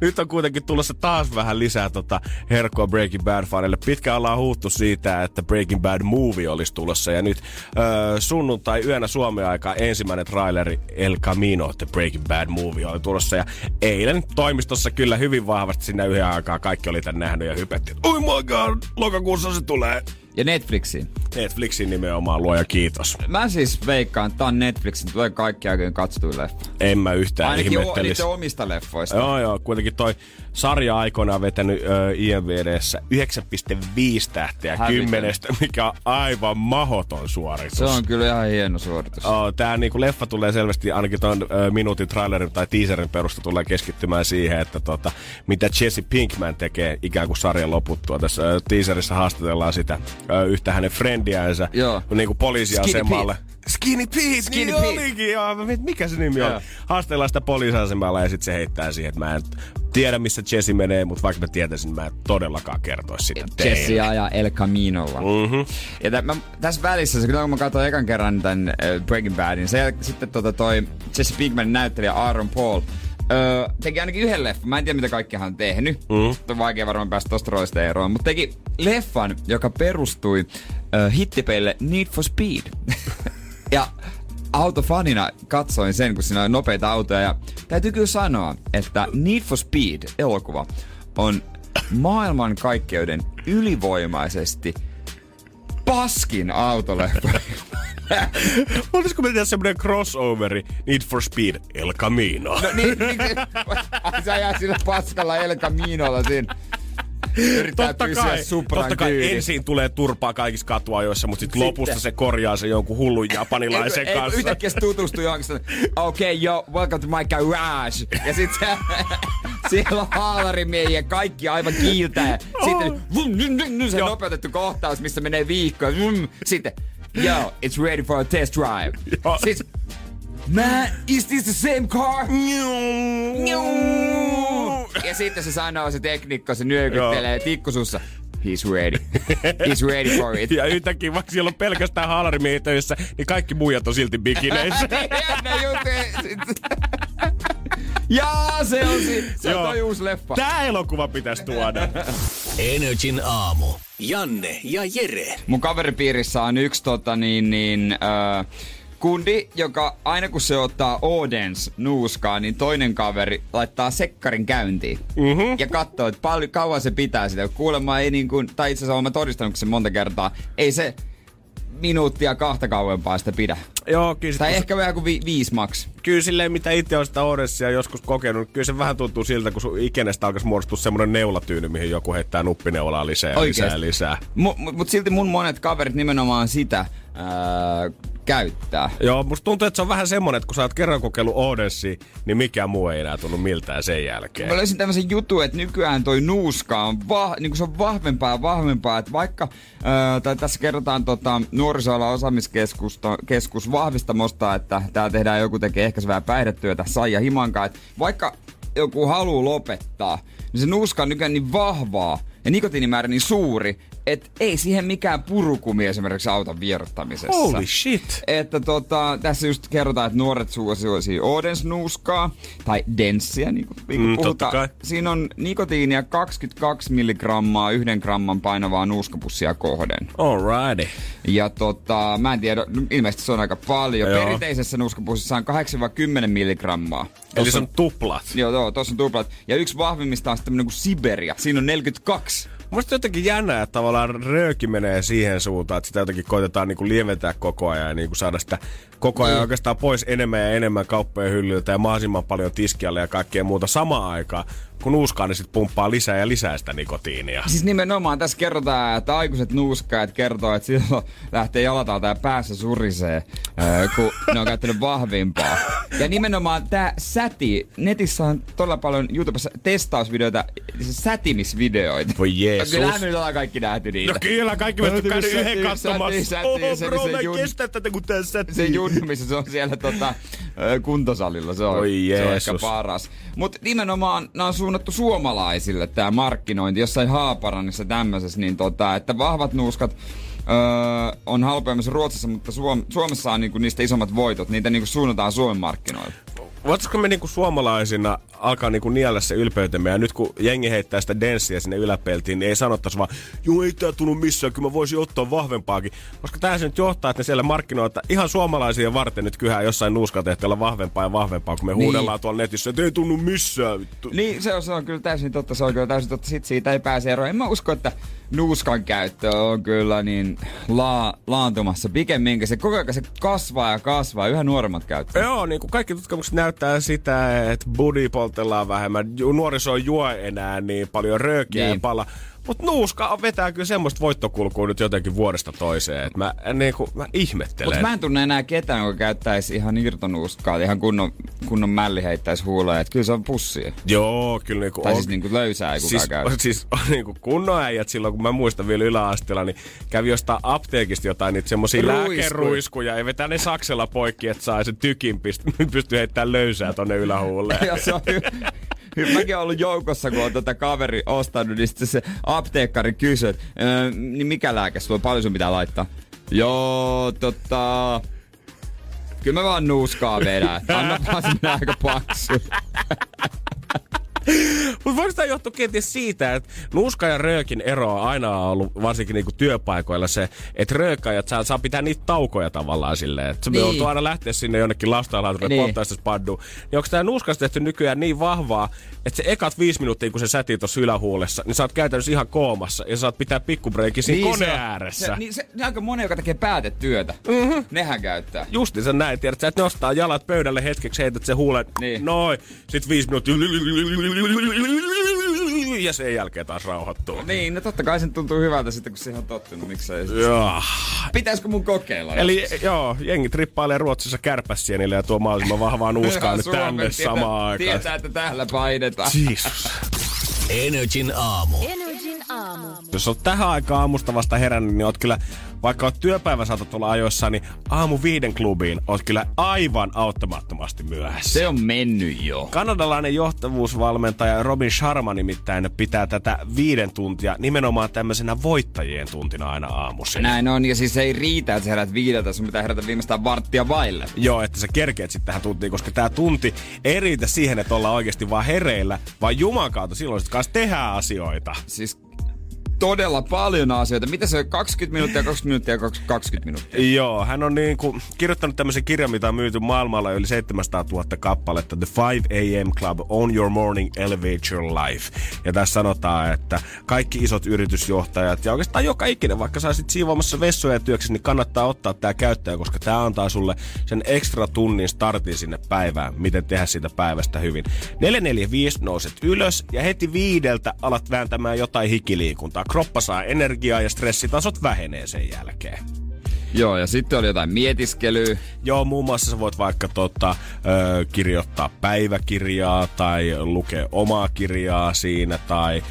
Nyt on kuitenkin tulossa taas vähän lisää tota herkkoa Breaking Bad-faneille. Pitkään ollaan huuttu siitä, että Breaking Bad Movie olisi tulossa. Ja nyt öö, sunnuntai yönä Suomen aikaa ensimmäinen traileri El Camino, The Breaking Bad Movie oli tulossa. Ja eilen toimistossa kyllä hyvin vahvasti sinne yhden aikaa kaikki oli tän nähnyt ja hypettiin. Oh my god, lokakuussa se tulee. Ja Netflixiin. Netflixin nimenomaan luoja kiitos. Mä siis veikkaan, että tää on Netflixin, tulee kaikki aikojen katsotuin leffa. En mä yhtään Ainakin o, ihmettelisi. niiden omista leffoista. Joo, joo. Kuitenkin toi sarja aikoinaan vetänyt ö, IMVDssä 9,5 tähteä kymmenestä, mikä on aivan mahoton suoritus. Se on kyllä ihan hieno suoritus. Oh, tää niinku leffa tulee selvästi, ainakin ton ö, minuutin trailerin tai teaserin perusta tulee keskittymään siihen, että tota, mitä Jesse Pinkman tekee ikään kuin sarjan loputtua. Tässä ö, teaserissa haastatellaan sitä ö, yhtä hänen friendiänsä Joo. niinku poliisiasemalle. Skinny Skinny Pete, Skinny niin Pete. olikin, joo. Mä mietin, Mikä se nimi on? Haastellaan sitä poliisiasemalla ja sitten se heittää siihen, että mä en tiedä, missä Jesse menee, mutta vaikka mä tietäisin, mä en todellakaan kertoisi sitä teille. Jesse ajaa El Caminolla. Mm-hmm. Ja tä, mä, tässä välissä, se, kun mä katsoin ekan kerran tämän äh, Breaking Badin, se, jäl- sitten tota toi Jesse Pinkmanin näyttelijä Aaron Paul, Öö, teki ainakin yhden leffan. Mä en tiedä, mitä kaikkea hän on tehnyt. Mm. On vaikea varmaan päästä tosta roolista eroon. Mutta teki leffan, joka perustui öö, hittipeille Need for Speed. [LAUGHS] ja autofanina katsoin sen, kun siinä on nopeita autoja. Ja täytyy kyllä sanoa, että Need for Speed-elokuva on maailman kaikkeuden ylivoimaisesti paskin autoleffa. [LAUGHS] Olisiko me tehdä semmonen crossoveri Need for Speed El Camino? No niin, niin ai sä jää sillä paskalla El Caminolla siinä. Yrittää Totta kai, Supran totta kai ensin tulee turpaa kaikissa katuajoissa, mutta sitten lopusta se korjaa se jonkun hullun japanilaisen Ei, kun- ei, kanssa. Yhtäkkiä se tutustuu johonkin, okei, okay, yo, welcome to my garage. Ja sit se, [LAUGHS] siellä on haalarimiehiä, kaikki aivan kiiltää. Sitten vum, vum, vum, se nopeutettu kohtaus, missä menee viikko. Sitten, yo, it's ready for a test drive. Joo. Sitten, man, is this the same car? Ja sitten se sanoo, se teknikko, se nyökyttelee tikkusussa. He's ready. He's ready for it. Ja yhtäkkiä, vaikka siellä on pelkästään haalarimiehiä töissä, niin kaikki muijat on silti bikineissä. [LAUGHS] Jaa, se on, si- se on Joo. toi uusi leffa. Tää elokuva pitäisi tuoda. Energin aamu. Janne ja Jere. Mun kaveripiirissä on yksi tota niin, niin äh, kundi, joka aina kun se ottaa Odens nuuskaa, niin toinen kaveri laittaa sekkarin käyntiin. Mm-hmm. Ja katsoo, että paljon kauan se pitää sitä. Kuulemma ei niin kuin, tai itse asiassa olen todistanut sen monta kertaa, ei se minuuttia kahta kauempaa sitä pidä. Joo, kyllä, Tai ehkä vähän kuin vi- viisi maks. kyllä silleen, mitä itse on sitä Odessia joskus kokenut, kyllä se vähän tuntuu siltä, kun sun ikenestä alkaisi muodostua semmoinen neulatyyny, mihin joku heittää nuppineulaa lisää ja lisää ja lisää. Mu- mu- Mutta silti mun monet kaverit nimenomaan sitä käyttää. Joo, musta tuntuu, että se on vähän semmonen, että kun sä oot kerran kokeillut Odessia, niin mikään muu ei enää tunnu miltään sen jälkeen. Mä löysin tämmöisen jutun, että nykyään toi nuuska on, vah, niin se on vahvempaa ja vahvempaa. Että vaikka, ää, tai tässä kerrotaan tota, nuorisoalan osaamiskeskus keskus vahvistamosta, että täällä tehdään joku tekee ehkäisevää päihdetyötä, Saija Himanka, että vaikka joku haluaa lopettaa, niin se nuuska on nykyään niin vahvaa ja nikotiinimäärä niin suuri, että ei siihen mikään purukumi esimerkiksi auta vierottamisessa. Holy shit! Että tota, tässä just kerrotaan, että nuoret suosioisi Odens-nuuskaa, tai denssiä, niin kuin, niin kuin Mm, totta puhutaan. kai. Siinä on nikotiinia 22 milligrammaa yhden gramman painavaa nuuskapussia kohden. Alrighty. Ja tota, mä en tiedä, ilmeisesti se on aika paljon. Joo. Perinteisessä nuuskapussissa on 8-10 milligrammaa. Eli se on tuplat. Joo, joo, tuossa on tuplat. Ja yksi vahvimmista on sitten tämmönen kuin Siberia. Siinä on 42. Musta jotenkin jännää, että tavallaan rööki menee siihen suuntaan, että sitä jotenkin koitetaan niinku lieventää koko ajan ja niinku saada sitä koko ajan Niin. oikeastaan pois enemmän ja enemmän kauppojen hyllyltä ja mahdollisimman paljon tiskialle ja kaikkea muuta samaan aikaan. Kun nuuskaa, niin sit pumppaa lisää ja lisää sitä nikotiinia. Siis nimenomaan tässä kerrotaan, että aikuiset nuuskaajat kertoo, että silloin lähtee jalatalta ja päässä surisee, kun ne on käyttänyt vahvimpaa. Ja nimenomaan tämä säti, netissä on todella paljon YouTubessa testausvideoita, siis sätimisvideoita. Voi Jeesus. Kyllähän me nyt ollaan kaikki nähty niitä. No kyllä, kaikki meistä on Säti, käynyt säti, yhden katsomassa. säti, säti, Oh, se- bro, se mä en jun- kestä tätä, kun tää sätii. se junnu, missä se on siellä tota, kuntosalilla. Se on, Oi se on ehkä paras. Mutta nimenomaan nämä on suunnattu suomalaisille tämä markkinointi jossain Haaparannissa tämmöisessä, niin tota, että vahvat nuuskat öö, on halpemmassa Ruotsissa, mutta Suom- Suomessa on niinku niistä isommat voitot. Niitä niinku suunnataan Suomen markkinoille. Voitaisiko me niinku suomalaisina alkaa niinku niellä se ylpeytemme ja nyt kun jengi heittää sitä denssiä sinne yläpeltiin, niin ei sanottaisi vaan, joo ei tää tunnu missään, kyllä mä voisin ottaa vahvempaakin. Koska tähän se nyt johtaa, että ne siellä markkinoita ihan suomalaisia varten nyt kyhää jossain nuuskatehteellä vahvempaa ja vahvempaa, kun me Niin. huudellaan tuolla netissä, että ei tunnu missään vittu. Niin, se on, se on kyllä täysin totta, se on kyllä täysin totta. Sitten siitä ei pääse eroon. En mä usko, että nuuskan käyttö on kyllä niin la- laantumassa. Pikemminkin se koko ajan se kasvaa ja kasvaa, yhä nuoremmat käyttää. Joo, niin kuin kaikki tutkimukset näyttää sitä, että budi poltellaan vähemmän, nuoriso ei juo enää niin paljon röökiä niin. Niin. ja pala. Mutta nuuska vetää kyllä semmoista voittokulkua nyt jotenkin vuodesta toiseen, että mä, niin kuin, mä ihmettelen. Mutta mä en tunne enää ketään, joka käyttäisi ihan irtonuuskaa, ihan kunnon, kunnon mälli heittäisi huuleen. Että kyllä se on pussia. Joo, kyllä niinku Tai on. siis niinku löysää ei kukaan siis, käy. [LAUGHS] siis niinku kunnon äijät silloin, kun mä muistan vielä yläasteella, niin kävi jostain apteekista jotain niitä semmosia Ruiskuja. lääkeruiskuja ja vetää ne saksella poikki, että saa sen tykin pist- [LAUGHS] pystyy heittämään löysää tonne ylähuuleen. [LAUGHS] Ja se on hy- Mäkin ollut joukossa, kun on tätä kaveri ostanut, niin sitten se apteekkari kysyy, että "Öö, niin mikä lääke sulla on, paljon sun pitää laittaa? Joo, tota... Kyllä mä vaan nuuskaa vedän. Anna vaan sinne aika paksu. Mutta voiko tämä johtua kenties siitä, että nuuska ja röökin ero on aina ollut, varsinkin niinku työpaikoilla se, että röökkäjät saa, saa pitää niitä taukoja tavallaan silleen. Että se Niin. joutuu aina lähteä sinne jonnekin lastaalaatuille niin. Polttaa sitä spadua. Niin onko tämä nuuskasta tehty nykyään niin vahvaa, että se ekat viisi minuuttia, kun se sätii tuossa ylähuulessa, niin sä oot käytännössä ihan koomassa ja saat pitää pikkubreikin siinä niin, koneen on- ääressä. Se, niin se, se aika moni, joka tekee päätetyötä. Mm-hmm. Nehän käyttää. Justiinsa näin, tiedät sä, että nostaa jalat pöydälle hetkeksi, heität se huulen. Niin. noin, sit viisi minuuttia, ja sen jälkeen taas rauhoittuu. Niin, no totta kai sen tuntuu hyvältä sitten, kun siihen on tottunut. Miksei? Joo. Pitäisikö mun kokeilla? Eli joskus? joo, jengi trippailee Ruotsissa kärpäsienille ja tuo mahdollisimman vahvaa nuuskaa nyt tänne tietää- samaan aikaan. Tietää, että täällä painetaan. Jeesus. Energin aamu. Energin aamu. Jos olet tähän aikaan aamusta vasta herännyt, niin oot kyllä, vaikka oot työpäivä saatat olla ajoissa, niin aamu viiden klubiin oot kyllä aivan auttamattomasti myöhässä. Se on mennyt jo. Kanadalainen johtavuusvalmentaja Robin Sharma nimittäin pitää tätä viiden tuntia nimenomaan tämmöisenä voittajien tuntina aina aamuisin. Näin on, ja siis ei riitä, että sä herät viideltä, sun pitää herätä viimeistään varttia vaille. Joo, että sä kerkeet sitten tähän tuntiin, koska tämä tunti ei riitä siihen, että ollaan oikeasti vaan hereillä, vaan Juman kautta silloin sit kanssa tehdään asioita. Siis todella paljon asioita. Mitä se on? 20 minuuttia, 20 minuuttia, 20 minuuttia. Joo, hän on niin kuin kirjoittanut tämmöisen kirjan, mitä on myyty maailmalla yli 700 000 kappaletta, The 5 AM Club, On Your Morning Elevate Your Life. Ja tässä sanotaan, että kaikki isot yritysjohtajat ja oikeastaan joka ikinen, vaikka sä olisit siivoamassa vessoja työksi, niin kannattaa ottaa tämä käyttöön, koska tämä antaa sulle sen ekstra tunnin startin sinne päivään, miten tehdä siitä päivästä hyvin. 445 nouset ylös ja heti viideltä alat vääntämään jotain hikiliikuntaa. Kroppa saa energiaa ja stressitasot vähenee sen jälkeen. Joo, ja sitten oli jotain mietiskelyä. Joo, muun muassa sä voit vaikka tota, ö, kirjoittaa päiväkirjaa tai lukea omaa kirjaa siinä tai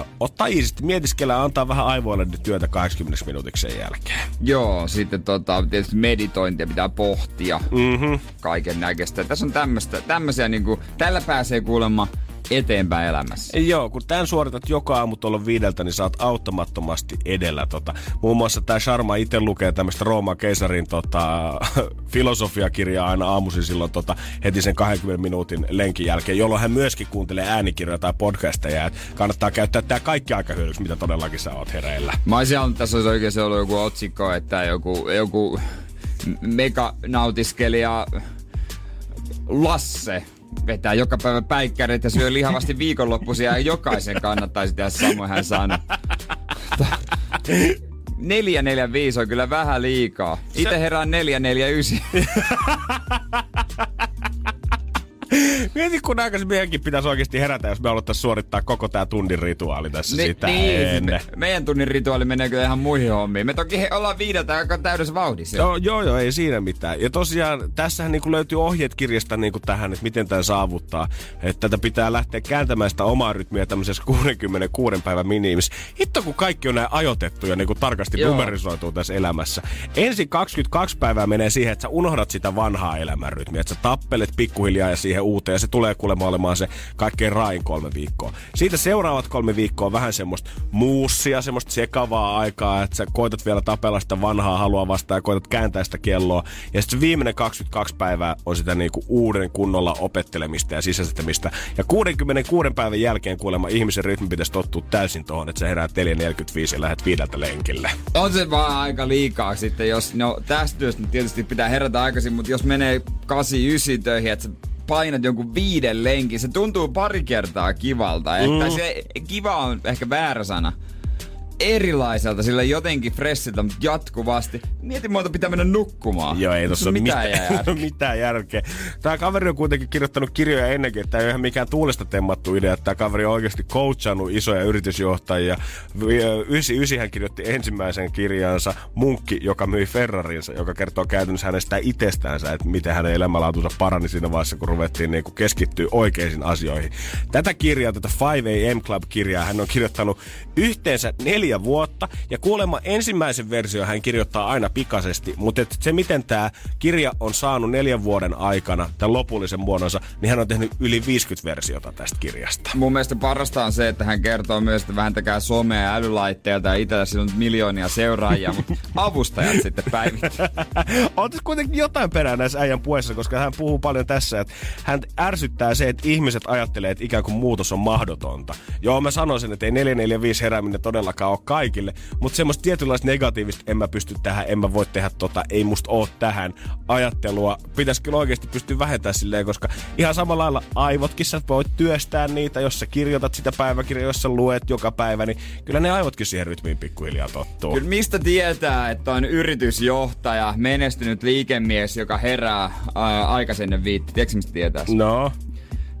ö, ottaa iisisti, mietiskellä ja antaa vähän aivoille työtä 80 minuutiksi sen jälkeen. Joo, sitten tota, tietysti meditointia pitää pohtia. Mhm. Kaiken näköistä. Tässä on tämmöistä, tämmöisiä niinku, tällä pääsee kuulemma eteenpäin elämässä. Joo, kun tämän suoritat joka aamu tuolla viideltä, niin saat auttamattomasti edellä. Tota. Muun muassa tämä Sharma itse lukee tämmöistä Rooman keisarin tota, [LAUGHS] filosofiakirjaa aina aamuisin silloin tota, heti sen 20 minuutin lenkin jälkeen, jolloin hän myöskin kuuntelee äänikirjoja tai podcasteja. Et kannattaa käyttää tämä kaikki aika hyödyksi, mitä todellakin sä oot hereillä. Mä olisin halunnut, että tässä olisi oikeasti ollut joku otsikko, että joku, joku meganautiskelija Lasse vetää joka päivä päikkärit ja syö lihavasti viikonloppuisia ja jokaisen kannattaisi tehdä samoin hän sanoi. 445 on kyllä vähän liikaa. Itse herään 449. [LAUGHS] Mieti, kun aikaisemmin meidänkin pitäisi oikeasti herätä, jos me aloittaisiin suorittaa koko tämä tunnin rituaali tässä Ni- sitä niin, ennen. me, meidän tunnin rituaali menee kyllä ihan muihin hommiin. Me toki he, ollaan viideltä aika täydessä vauhdissa. Joo, joo, joo, ei siinä mitään. Ja tosiaan tässähän niin löytyy ohjeet kirjasta niin tähän, että miten tämän saavuttaa. Että tätä pitää lähteä kääntämään sitä omaa rytmiä tämmöisessä [LAUGHS] 66 päivän minimissä. Hitto, kun kaikki on näin ajoitettu ja niin kuin tarkasti Joo. numerisoituu tässä elämässä. Ensin 22 päivää menee siihen, että sä unohdat sitä vanhaa elämän rytmiä. Että sä tappelet pikkuhiljaa ja siihen uuteen. Se tulee kuulemma olemaan se kaikkein rain kolme viikkoa. Siitä seuraavat kolme viikkoa on vähän semmoista muussia, semmoista sekavaa aikaa, että sä koetat vielä tapella sitä vanhaa halua vastaan ja koetat kääntää sitä kelloa. Ja sitten viimeinen 22 päivää on sitä niinku uuden kunnolla opettelemista ja sisäistämistä. Ja 66 päivän jälkeen kuulemma ihmisen rytmi pitäisi tottua täysin tuohon, että sä heräät 4.45 ja lähdet viideltä lenkille. On se vaan aika liikaa sitten, jos, no tästä työstä tietysti pitää herätä aikaisin, mutta jos menee 8-9 töihin, että painat jonkun viiden lenkin, se tuntuu pari kertaa kivalta. Mm. Että se kiva on ehkä väärä sana. Erilaiselta, sillä jotenkin fressiltä, mutta jatkuvasti. Mieti monta pitää mennä nukkumaan. Joo, ei tossa ole mitään [LAUGHS] mitään, järkeä. mitään järkeä. Tämä kaveri on kuitenkin kirjoittanut kirjoja ennenkin, että ei ole ihan mikään tuulesta temmattu idea. Tämä kaveri on oikeasti coachannut isoja yritysjohtajia. 99 hän kirjoitti ensimmäisen kirjansa Munkki, joka myi Ferrarinsa, joka kertoo käytännössä hänestä itsestäänsä, että miten hänen elämänlaatunsa parani siinä vaiheessa, kun ruvettiin niin kuin keskittyä oikeisiin asioihin. Tätä kirjaa, tätä 5 AM Club-kirjaa, hän on kirjoittanut yhteensä neljä vuotta, ja kuulemma ensimmäisen versio hän kirjoittaa aina pikaisesti, mutta et se miten tämä kirja on saanut neljän vuoden aikana, tämän lopullisen muodonsa, niin hän on tehnyt yli 50 versiota tästä kirjasta. Mun mielestä parasta on se, että hän kertoo myös, että vähentäkää somea ja älylaitteelta ja itsellä sillä on miljoonia seuraajia, mutta [LAUGHS] avustajat sitten päivittäin. [LAUGHS] on tässä kuitenkin jotain perää näissä äijän puheissa, koska hän puhuu paljon tässä, että hän ärsyttää se, että ihmiset ajattelee, että ikään kuin muutos on mahdotonta. Joo, mä sanoisin, että ei 445 herääminen todellakaan ole kaikille, mutta semmoista tietynlaista negatiivista, en mä pysty tähän, en mä voi tehdä tota, ei musta oo tähän ajattelua. Pitäisi kyllä oikeasti pystyä vähentämään silleen, koska ihan samalla lailla aivotkin sä voit työstää niitä, jos sä kirjoitat sitä päiväkirjaa, jos sä luet joka päivä, niin kyllä ne aivotkin siihen rytmiin pikkuhiljaa tottuu. Kyllä mistä tietää, että on yritysjohtaja, menestynyt liikemies, joka herää ää, aikaisemmin viitti. Tiedätkö mistä tietää? No,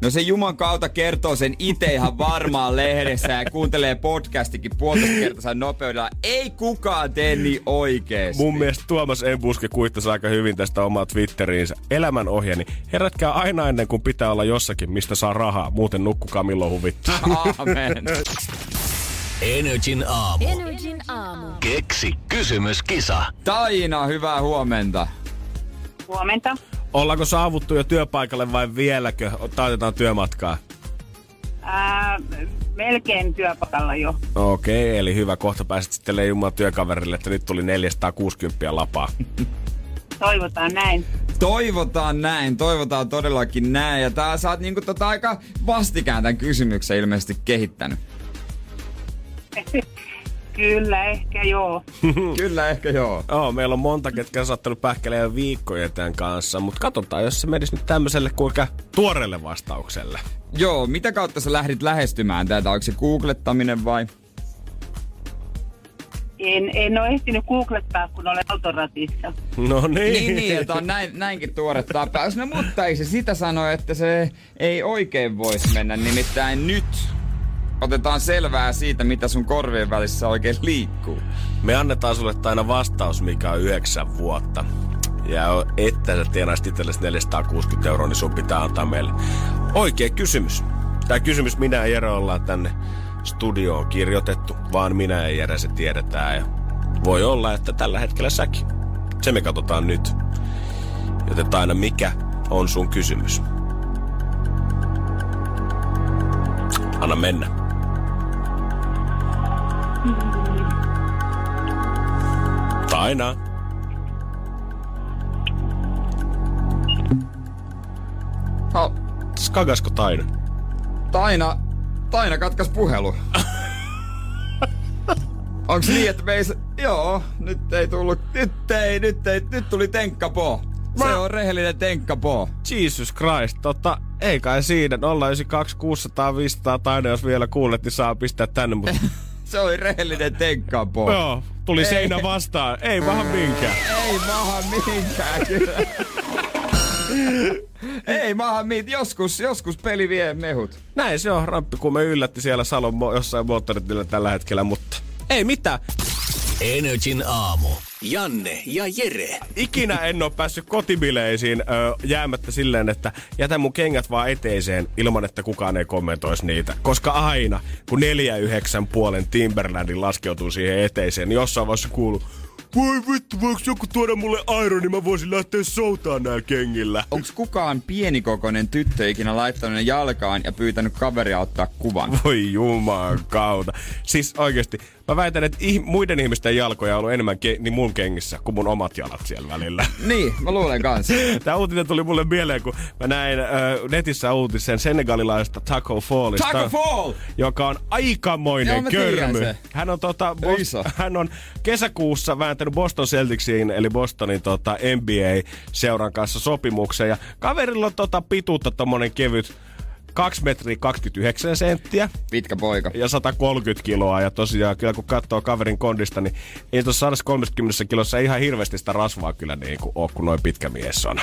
No se Juman kautta kertoo sen itse ihan varmaan lehdessä ja kuuntelee podcastikin puolitoista kertaisen nopeudella. Ei kukaan tee niin oikeesti. Mun mielestä Tuomas Embuske kuittasi aika hyvin tästä omaa Twitteriinsä. Elämän ohjeni. Herätkää aina ennen kuin pitää olla jossakin, mistä saa rahaa. Muuten nukkukaa milloin huvittaa. [LAUGHS] Amen. Energin aamu. Energin aamu. Keksi kysymyskisa. Taina, hyvää huomenta. Huomenta. Ollaanko saavuttu jo työpaikalle vai vieläkö? Taitetaan työmatkaa. Ää, melkein työpaikalla jo. Okei, okay, eli hyvä. Kohta pääset sitten leijumaan työkaverille, että nyt tuli 460 lapaa. Toivotaan näin. Toivotaan näin, toivotaan todellakin näin. Ja tää sä oot niinku tota aika vastikään tämän kysymyksen ilmeisesti kehittänyt. [LAUGHS] Kyllä, ehkä joo. [LAUGHS] Kyllä, ehkä joo. Joo, meillä on monta, ketkä on saattanut pähkäleä viikkoja tämän kanssa, mutta katsotaan, jos se menisi nyt tämmöiselle kuinka tuoreelle vastaukselle. Joo, mitä kautta sä lähdit lähestymään tätä? Onko se googlettaminen vai? En, en ole ehtinyt googlettaa, kun olen autoratissa. No niin. Niin, niin, että on näin, näinkin tuore tapaus. No mutta ei se sitä sano, että se ei oikein voisi mennä. Nimittäin nyt otetaan selvää siitä, mitä sun korvien välissä oikein liikkuu. Me annetaan sulle aina vastaus, mikä on yhdeksän vuotta. Ja että sä tienaisit itsellesi 460 euroa, niin sun pitää antaa meille oikea kysymys. Tämä kysymys minä ja Jere ollaan tänne studioon kirjoitettu, vaan minä ja Jere se tiedetään. Ja voi olla, että tällä hetkellä säkin. Se me katsotaan nyt. Joten aina mikä on sun kysymys. Anna mennä. Taina. Ha, Skagasko Taina? Taina, Taina katkas puhelu. [LAUGHS] Onks niin, että me ei... Joo, nyt ei tullut... Nyt ei, nyt ei, nyt tuli tenkkapo. Se Mä- on rehellinen tenkkapo. Jesus Christ, tota, ei kai siinä. 092 600 500 Taina, jos vielä kuulet, niin saa pistää tänne. Mutta [LAUGHS] Se oli rehellinen tenkkapo. joo, tuli Ei. seinä vastaan. Ei vähän minkään. Ei maha mihinkään kyllä. Ei maha mit. Joskus, joskus peli vie mehut. Näin se on, ramppi, kun me yllätti siellä Salon mo- jossain moottoritillä tällä hetkellä, mutta ei mitään. Energin aamu. Janne ja Jere. Ikinä en ole päässyt kotibileisiin ö, jäämättä silleen, että jätän mun kengät vaan eteiseen ilman, että kukaan ei kommentoisi niitä. Koska aina, kun 4-9 puolen Timberlandin laskeutuu siihen eteiseen, niin jossain vaiheessa kuuluu, voi vittu, voiko joku tuoda mulle airo, niin mä voisin lähteä soutaan näillä kengillä. Onks kukaan pienikokoinen tyttö ikinä laittanut ne jalkaan ja pyytänyt kaveria ottaa kuvan? Voi juman kautta. Siis oikeesti, mä väitän, että ih- muiden ihmisten jalkoja on ollut enemmän ke- niin mun kengissä kuin mun omat jalat siellä välillä. [LAUGHS] Niin, mä luulen kanssa. [LAUGHS] Tämä uutinen tuli mulle mieleen, kun mä näin äh, netissä uutisen senegalilaisesta Taco Fallista. Taco Fall! Joka on aikamoinen Joo, körmy. se. Hän on, tota, iso. [LAUGHS] hän on kesäkuussa vääntänyt Boston Celticsiin, eli Bostonin tota, NBA-seuran kanssa sopimuksen. Ja kaverilla on tota, pituutta tommonen kevyt 2 metriä 29 senttiä Pitkä poika. ja 130 kiloa. Ja tosiaan kyllä kun katsoo kaverin kondista, niin ei tuossa 130 kilossa ihan hirveästi sitä rasvaa kyllä niin kuin ole, kun noin pitkä mies on.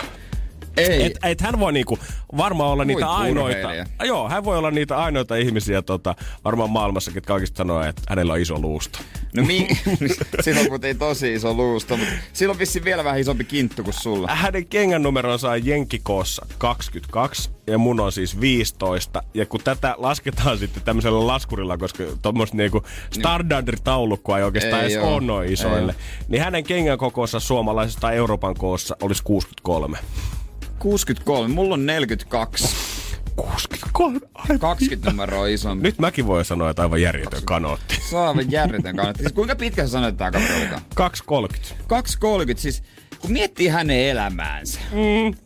Ei. Et, et hän voi niinku varmaan olla niitä ainoita. Joo, hän voi olla niitä ainoita ihmisiä tota, varmaan maailmassa, ketkä oikeasti sanoo, että hänellä on iso luusto. No mi... [LAUGHS] Silloin kun ei tosi iso luusto, mutta silloin on vissiin vielä vähän isompi kinttu kuin sulla. Hänen kengän numeronsa on Jenkikoossa 22 ja mun on siis 15. Ja kun tätä lasketaan sitten tämmöisellä laskurilla, koska tuommoista niinku standarditaulukkoa ei oikeastaan Ei edes ole noin isoille, niin hänen kengän kokoonsa suomalaisesta tai Euroopan koossa olisi 63. 63, mulla on 42. 63? Ai 20 numeroa isompi. Nyt mäkin voin sanoa, että aivan järjetön kanootti. Se on aivan järjetön kannatti. Siis kuinka pitkä sä sanoit tää kaveri olikaan? 230. 230, siis kun miettii hänen elämäänsä, Mm.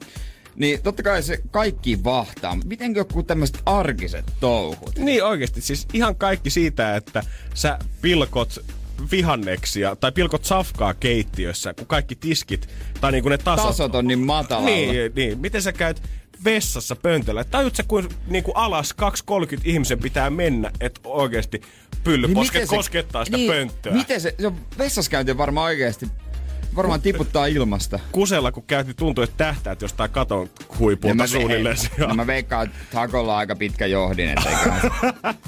niin totta kai se kaikki vahtaa. Miten joku tämmöiset arkiset touhut? Niin oikeasti, siis ihan kaikki siitä, että sä pilkot vihanneksia tai pilkot safkaa keittiössä, kun kaikki tiskit tai niinku ne tasot. Tasot on niin matalalla. Niin, niin. Miten sä käyt vessassa pöntöllä? Tajut sä, kuin niinku alas 2.30 ihmisen pitää mennä, että oikeasti pylly Niin se- koskettaa sitä niin, pönttöä? Miten se, se on vessaskäynti on varmaan oikeasti varmaan tiputtaa ilmasta. Kusella kun käyt, niin tuntuu, että tähtäät jostain katon huipulta suunnilleen. [LAUGHS] Ei, no mä veikkaan, että Takolla on aika pitkä johdin, että eiköhän, se,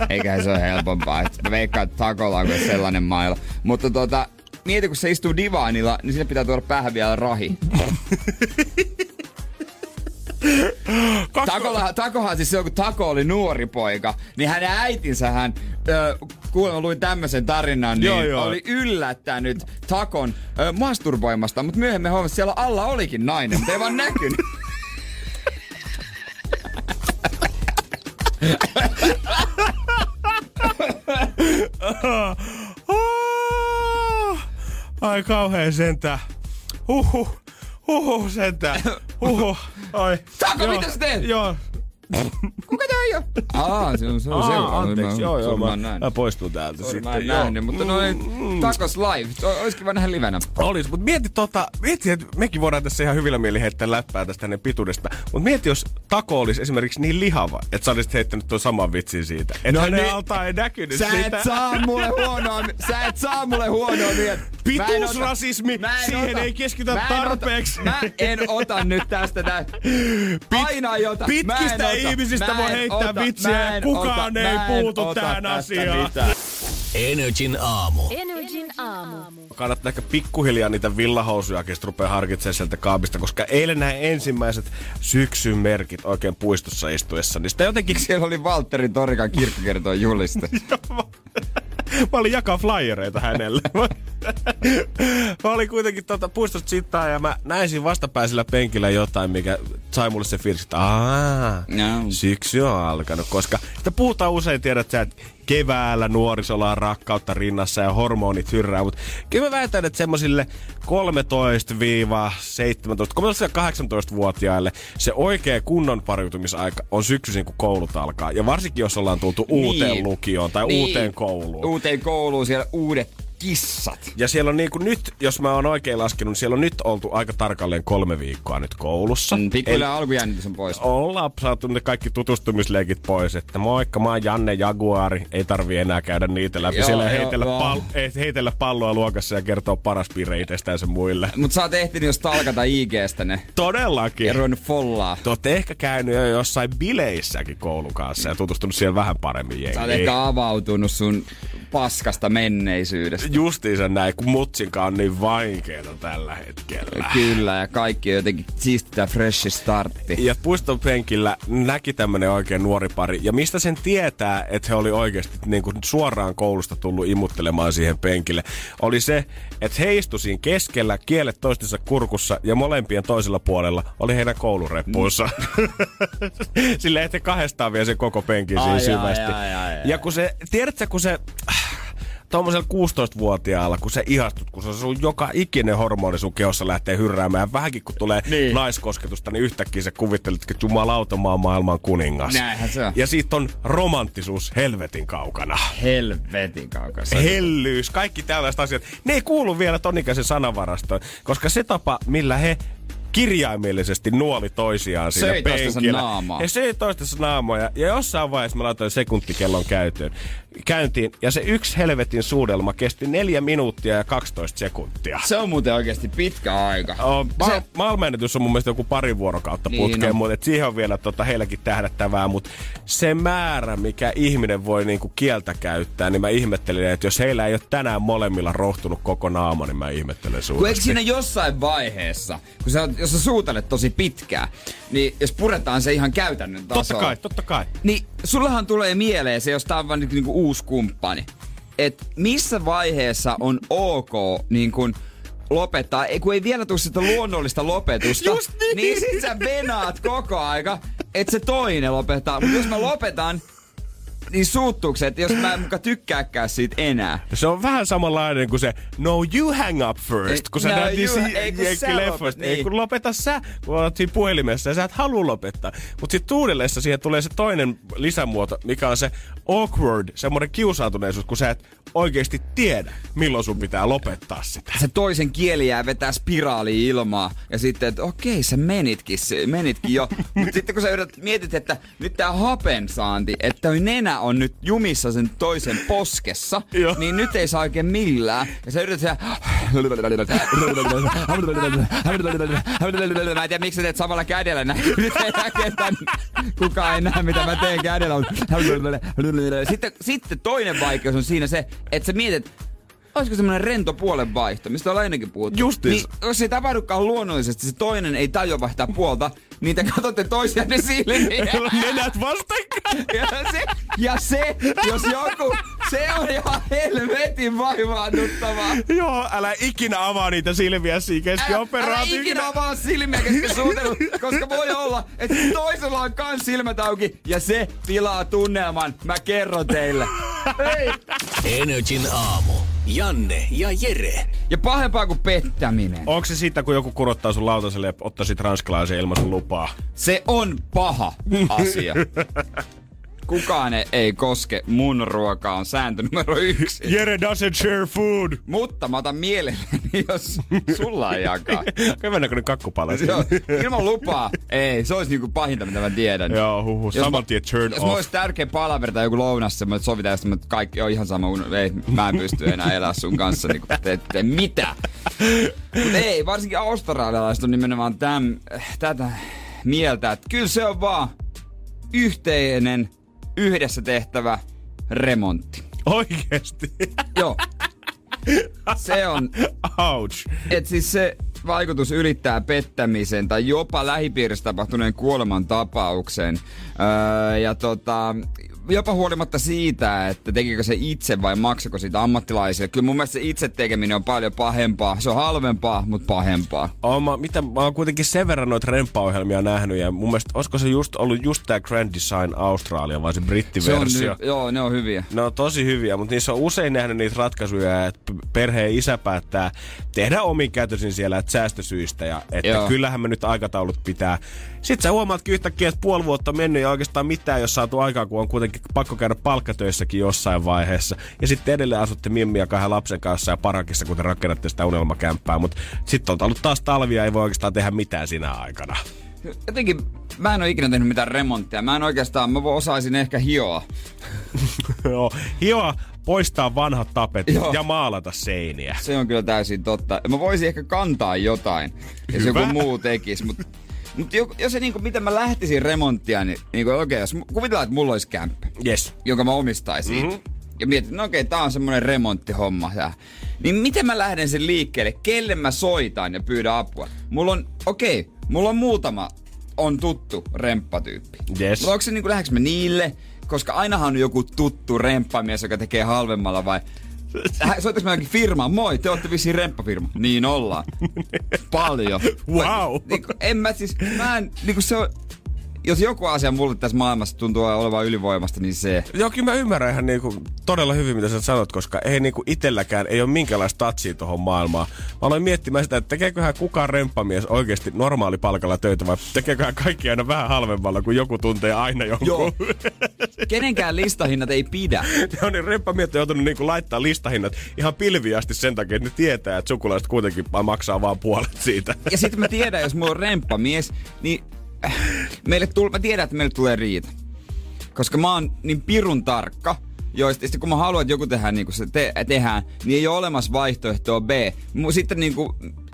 [LAUGHS] eiköhän se ole helpompaa. Et mä veikkaan, että Takolla on sellainen mailla. Mutta tota, mieti, kun se istuu divaanilla, niin sinne pitää tuoda päähän vielä rahi. [LAUGHS] Takola, Takohan siis kun Tako oli nuori poika, niin hänen äitinsä hän, ö, kuulemma luin tämmöisen tarinan, niin Joo, joo. oli yllättänyt Takon ö, masturboimasta, mutta myöhemmin huomasi, että siellä alla olikin nainen, mutta ei vaan näkynyt. Ai kauhea sentään. Huhhuh. Huhhuh sentään. Huhhuh. Ai. Joo, mitä sä teet? Joo. Kuka tää on? Aa, se on, se on se. Aa, anteeksi. Joo, joo. Mä, Mä, mä poistun täältä Sorry, sitten. Mä en joo. nähnyt, mutta noin Takos live. O- Ois kiva nähdä livenä. Olis, mutta mieti tota, mieti, että mekin voidaan tässä ihan hyvillä mieli heittää läppää tästä hänen pituudesta. Mutta mieti, jos Tako olisi esimerkiksi niin lihava, että sä olisit heittänyt tuon saman vitsin siitä. Että no hänen niin. alta ei näkynyt Sä sitä. et saa mulle huonoa, sä et saa mulle huonoa mieltä. Mä en ota- Pituusrasismi, mä en siihen ota- ei keskitytä tarpeeksi. Ota, mä en ota nyt tästä tää. Aina jota. pitkistä mä en ota, ihmisistä voi heittää ota, vitsiä ja en kukaan ota, ei puutu tähän asiaan. mitään. Energin aamu. Energin aamu. Kannattaa ehkä pikkuhiljaa niitä villahousujakin rupeaa harkitsemaan sieltä kaapista, koska eilen näin ensimmäiset syksyn merkit oikein puistossa istuessa, niin sitä jotenkin Siellä oli Valtteri Torikan kirkkokertoon juliste. [LAUGHS] [LAUGHS] Mä olin jakaa flyereita hänelle. [LAUGHS] mä olin kuitenkin tuota puistosta sittaa ja mä näin siinä vastapäisellä penkillä jotain, mikä sai mulle se fiilis, että aah, No. syksy on alkanut. Koska sitä puhutaan usein, tiedät sä, että keväällä nuorisolla on rakkautta rinnassa ja hormonit hyrrää. Mutta kyllä mä väitän, että semmosille 13-17, 18-vuotiaille se oikea kunnon pariutumisaika on syksyisin, kun koulut alkaa. Ja varsinkin, jos ollaan tultu uuteen Niin. lukioon tai Niin. uuteen kouluun. Uuteen kouluun siellä uudet kissat. Ja siellä on niinku nyt, jos mä oon oikein laskenut, niin siellä on nyt oltu aika tarkalleen kolme viikkoa nyt koulussa. Mm, Pikkuhiljaa alkujännitys on pois. Ollaan saatu ne kaikki tutustumisleikit pois, että moikka, mä oon Janne Jaguari, ei tarvi enää käydä niitä läpi. Joo, siellä joo, heitellä, joo. pal- ei- heitellä palloa luokassa ja kertoa paras piirre itsestään sen muille. Mut sä oot ehtinyt jos talkata IGstä ne. Todellakin. Ja ruvennut follaa. Te ootte ehkä käynyt jo jossain bileissäkin koulun kanssa ja tutustunut siellä vähän paremmin Sä oot jengiin. ehkä avautunut sun paskasta menneisyydestä. Justiinsa näin, kun mutsinkaan on niin vaikeeta tällä hetkellä. Kyllä, ja kaikki on jotenkin siisti tää fresh startti. Ja puiston penkillä näki tämmönen oikein nuori pari. Ja mistä sen tietää, että he oli oikeasti niin kuin suoraan koulusta tullut imuttelemaan siihen penkille, oli se, että he istu siinä keskellä, kielet toistensa kurkussa ja molempien toisella puolella oli heidän koulureppuunsa. [LAUGHS] Sille että kahdestaan vie sen koko penkin siinä Ai, ai, syvästi. ai, ai, ai. Ja kun se, tiedätkö kun se tuommoisella 16-vuotiaalla, kun se ihastut, kun se sun joka ikinen hormoni sun kehossa lähtee hyrräämään. Vähänkin kun tulee Niin. naiskosketusta, niin yhtäkkiä sä kuvittelet, että jumalauta, mä maailman kuningas. Näinhän se on. Ja siitä on romanttisuus helvetin kaukana. Helvetin kaukassa. Hellyys, kaikki tällaiset asiat. Ne ei kuulu vielä tonikäisen sanavarastoon, koska se tapa, millä he kirjaimellisesti nuoli toisiaan siinä Söi penkillä. naamaa. He söi toistensa naamoja. Ja jossain vaiheessa mä laitoin sekuntikellon käytöön. Käyntiin. Ja se yksi helvetin suudelma kesti 4 minuuttia ja 12 sekuntia. Se on muuten oikeasti pitkä aika. Ma- Se- maailmanennätys on mun mielestä joku pari vuorokautta Niin putkeen, on. mutta et siihen on vielä tota, heilläkin tähdättävää, mutta se määrä, mikä ihminen voi niinku kieltä käyttää, niin mä ihmettelen, että jos heillä ei ole tänään molemmilla rohtunut koko naama, niin mä ihmettelen Kun eikö suuresti. siinä jossain vaiheessa, kun sä, oot- jos sä suutelet tosi pitkään, niin jos puretaan se ihan käytännön tasolla. Totta kai, totta kai. Niin sullahan tulee mieleen se, jos tää on vaan niinku, niinku uusi kumppani. Et missä vaiheessa on ok niin kun lopettaa, ei, kun ei vielä tule sitä luonnollista lopetusta, Just niin. niin sit sä venaat koko aika, että se toinen lopettaa. Mutta jos mä lopetan, niin suuttuuko se, että jos mä en muka tykkääkään siitä enää? Se on vähän samanlainen kuin se No you hang up first, kun sä no näet niin you- si- ei, kun sä jenkkileffoista. lopet- Ei niin. kun lopeta sä, kun olet siinä puhelimessa ja sä et halua lopettaa. Mutta sitten tuudellessa siihen tulee se toinen lisämuoto, mikä on se awkward, semmoinen kiusautuneisuus, kun sä et oikeasti tiedä, milloin sun pitää lopettaa sitä. se toisen kieli jää vetää spiraali ilmaa ja sitten, että okei, sä menitkin, menitkin jo. [LAUGHS] Mutta sitten kun sä yrität, mietit, että nyt tää hapensaanti, että toi nenä on nyt jumissa sen toisen poskessa, niin nyt ei saa oikein millään. Ja sä yrität siellä... Mä en tiedä, miksi sä teet samalla kädellä näin. [LAUGHS] Nyt ei tän. Kukaan ei näe, mitä mä teen kädellä. Sitten, sitten toinen vaikeus on siinä se, että sä mietit, olisiko semmoinen rento puolenvaihto, mistä ollaan ennenkin puhuttu. Justiis. Niin, jos se ei tapahdukaan luonnollisesti, se toinen ei tajua vaihtaa puolta, niin te katsotte toisianne silmiin. Nenät vastakkain. [LAUGHS] Ja se, ja se, jos joku, se on ihan helvetin vaivaannuttavaa. Joo, älä ikinä avaa niitä silmiä siinä Älä, älä keskioperaatioon. ikinä avaa silmiä kesken koska voi olla, että toisella on kans silmät auki ja se pilaa tunnelman. Mä kerron teille. Ei. Energin aamu. Janne ja Jere. Ja pahempaa kuin pettäminen. Onko se siitä, kun joku kurottaa sun lautaselle ja ottaa sit ranskalaisen ilman sun lupaa? Se on paha asia. [LAUGHS] Kukaan ei- ei koske mun ruokaa, on sääntö numero yksi. [LAUGHS] Jere doesn't share food. Mutta mä otan mielelläni, jos sulla ei jakaa. [LAUGHS] Hyvän näköinen kakkupala. Joo, ilman lupaa. Ei, se olisi niinku pahinta, mitä mä tiedän. Joo, huhu. Jos Saman tien turn Jos off. olisi tärkeä palaveri tai joku lounas, semmoinen, että sovitaan, että kaikki on ihan sama, ei, mä en pysty enää elää sun kanssa, niin te ette mitä. Mutta ei, varsinkin australialaiset on nimenomaan täm, tätä mieltä, että kyllä se on vaan yhteinen, yhdessä tehtävä remontti. Oikeesti. [LAUGHS] Joo. Se on, Ouch. että siis se vaikutus ylittää pettämisen tai jopa lähipiirissä tapahtuneen kuoleman tapauksen. Öö, ja tota, jopa huolimatta siitä, että tekikö se itse vai maksako siitä ammattilaisille. Kyllä mun mielestä se itse tekeminen on paljon pahempaa. Se on halvempaa, mutta pahempaa. Oon mä, mitä, mä oon kuitenkin sen verran noita remppaohjelmia nähnyt ja mun mielestä, olisiko se just ollut just tää Grand Design Australia vai se Se on, brittiversio? joo, ne on hyviä. Ne on tosi hyviä, mutta niissä on usein nähnyt niitä ratkaisuja, että perheen isä päättää tehdä omin käytösin siellä että säästösyistä ja että. Joo. kyllähän me nyt aikataulut pitää. Sitten sä huomaatkin yhtäkkiä, että puoli vuotta on mennyt ja oikeastaan mitään, jos saatu aikaa, kun on kuitenkin pakko käydä palkkatöissäkin jossain vaiheessa. Ja sitten edelleen asutte Mimmi ja kahden lapsen kanssa ja parakissa, kun te rakennatte sitä unelmakämppää. Mutta sitten on ollut taas talvia, ei voi oikeastaan tehdä mitään sinä aikana. Jotenkin mä en ole ikinä tehnyt mitään remonttia. Mä en oikeastaan, mä osaisin ehkä hioa. [LAUGHS] Joo, hioa, poistaa vanhat tapet Joo. ja maalata seiniä. Se on kyllä täysin totta. Mä voisin ehkä kantaa jotain, jos joku muu tekisi, mutta mut jo- jos se niinku, miten mä lähtisin remonttia, niin niinku, okei, okay, jos kuvitellaan, että mulla olisi kämppä, Yes. jonka mä omistaisin. Mm-hmm. Ja mietin, no okei, okay, tää on semmonen remonttihomma. Ja, niin miten mä lähden sen liikkeelle? Kelle mä soitan ja pyydän apua? Mulla on, okei, okay, mulla on muutama on tuttu remppatyyppi. Yes. Mutta onko se niinku, lähdekö me niille? Koska ainahan on joku tuttu remppamies, joka tekee halvemmalla vai Soittaks mä jokin firmaan? Moi, te olette vissiin remppafirma. Niin ollaan. [LAUGHS] Paljon. Wow. Niinku, en mä siis, mä en, niinku se on, jos joku asia mulle tässä maailmassa tuntuu olevan ylivoimasta, niin se. Joo, kyllä mä ymmärrän ihan niinku todella hyvin, mitä sä sanot, koska ei niinku itelläkään ei ole minkäänlaista tatsia tuohon maailmaan. Mä aloin miettimään sitä, että tekeeköhän kukaan remppamies oikeasti normaalipalkalla töitä vai tekeeköhän kaikki aina vähän halvemmalla, kun joku tuntee aina jonkun. Joo. [LAUGHS] Kenenkään listahinnat ei pidä. On niin remppamiehet on joutunut niinku laittaa listahinnat ihan pilviasti sen takia, että ne tietää, että sukulaiset kuitenkin maksaa vaan puolet siitä. Ja sitten mä tiedän, jos mulla on remppamies, niin [LAUGHS] meille tul- mä tiedän, että meille tulee riita. Koska mä oon niin pirun tarkka, joista sitten kun mä haluan, että joku tehdään niin kuin se te- tehdään, niin ei ole olemassa vaihtoehtoa B. Sitten niin kuin,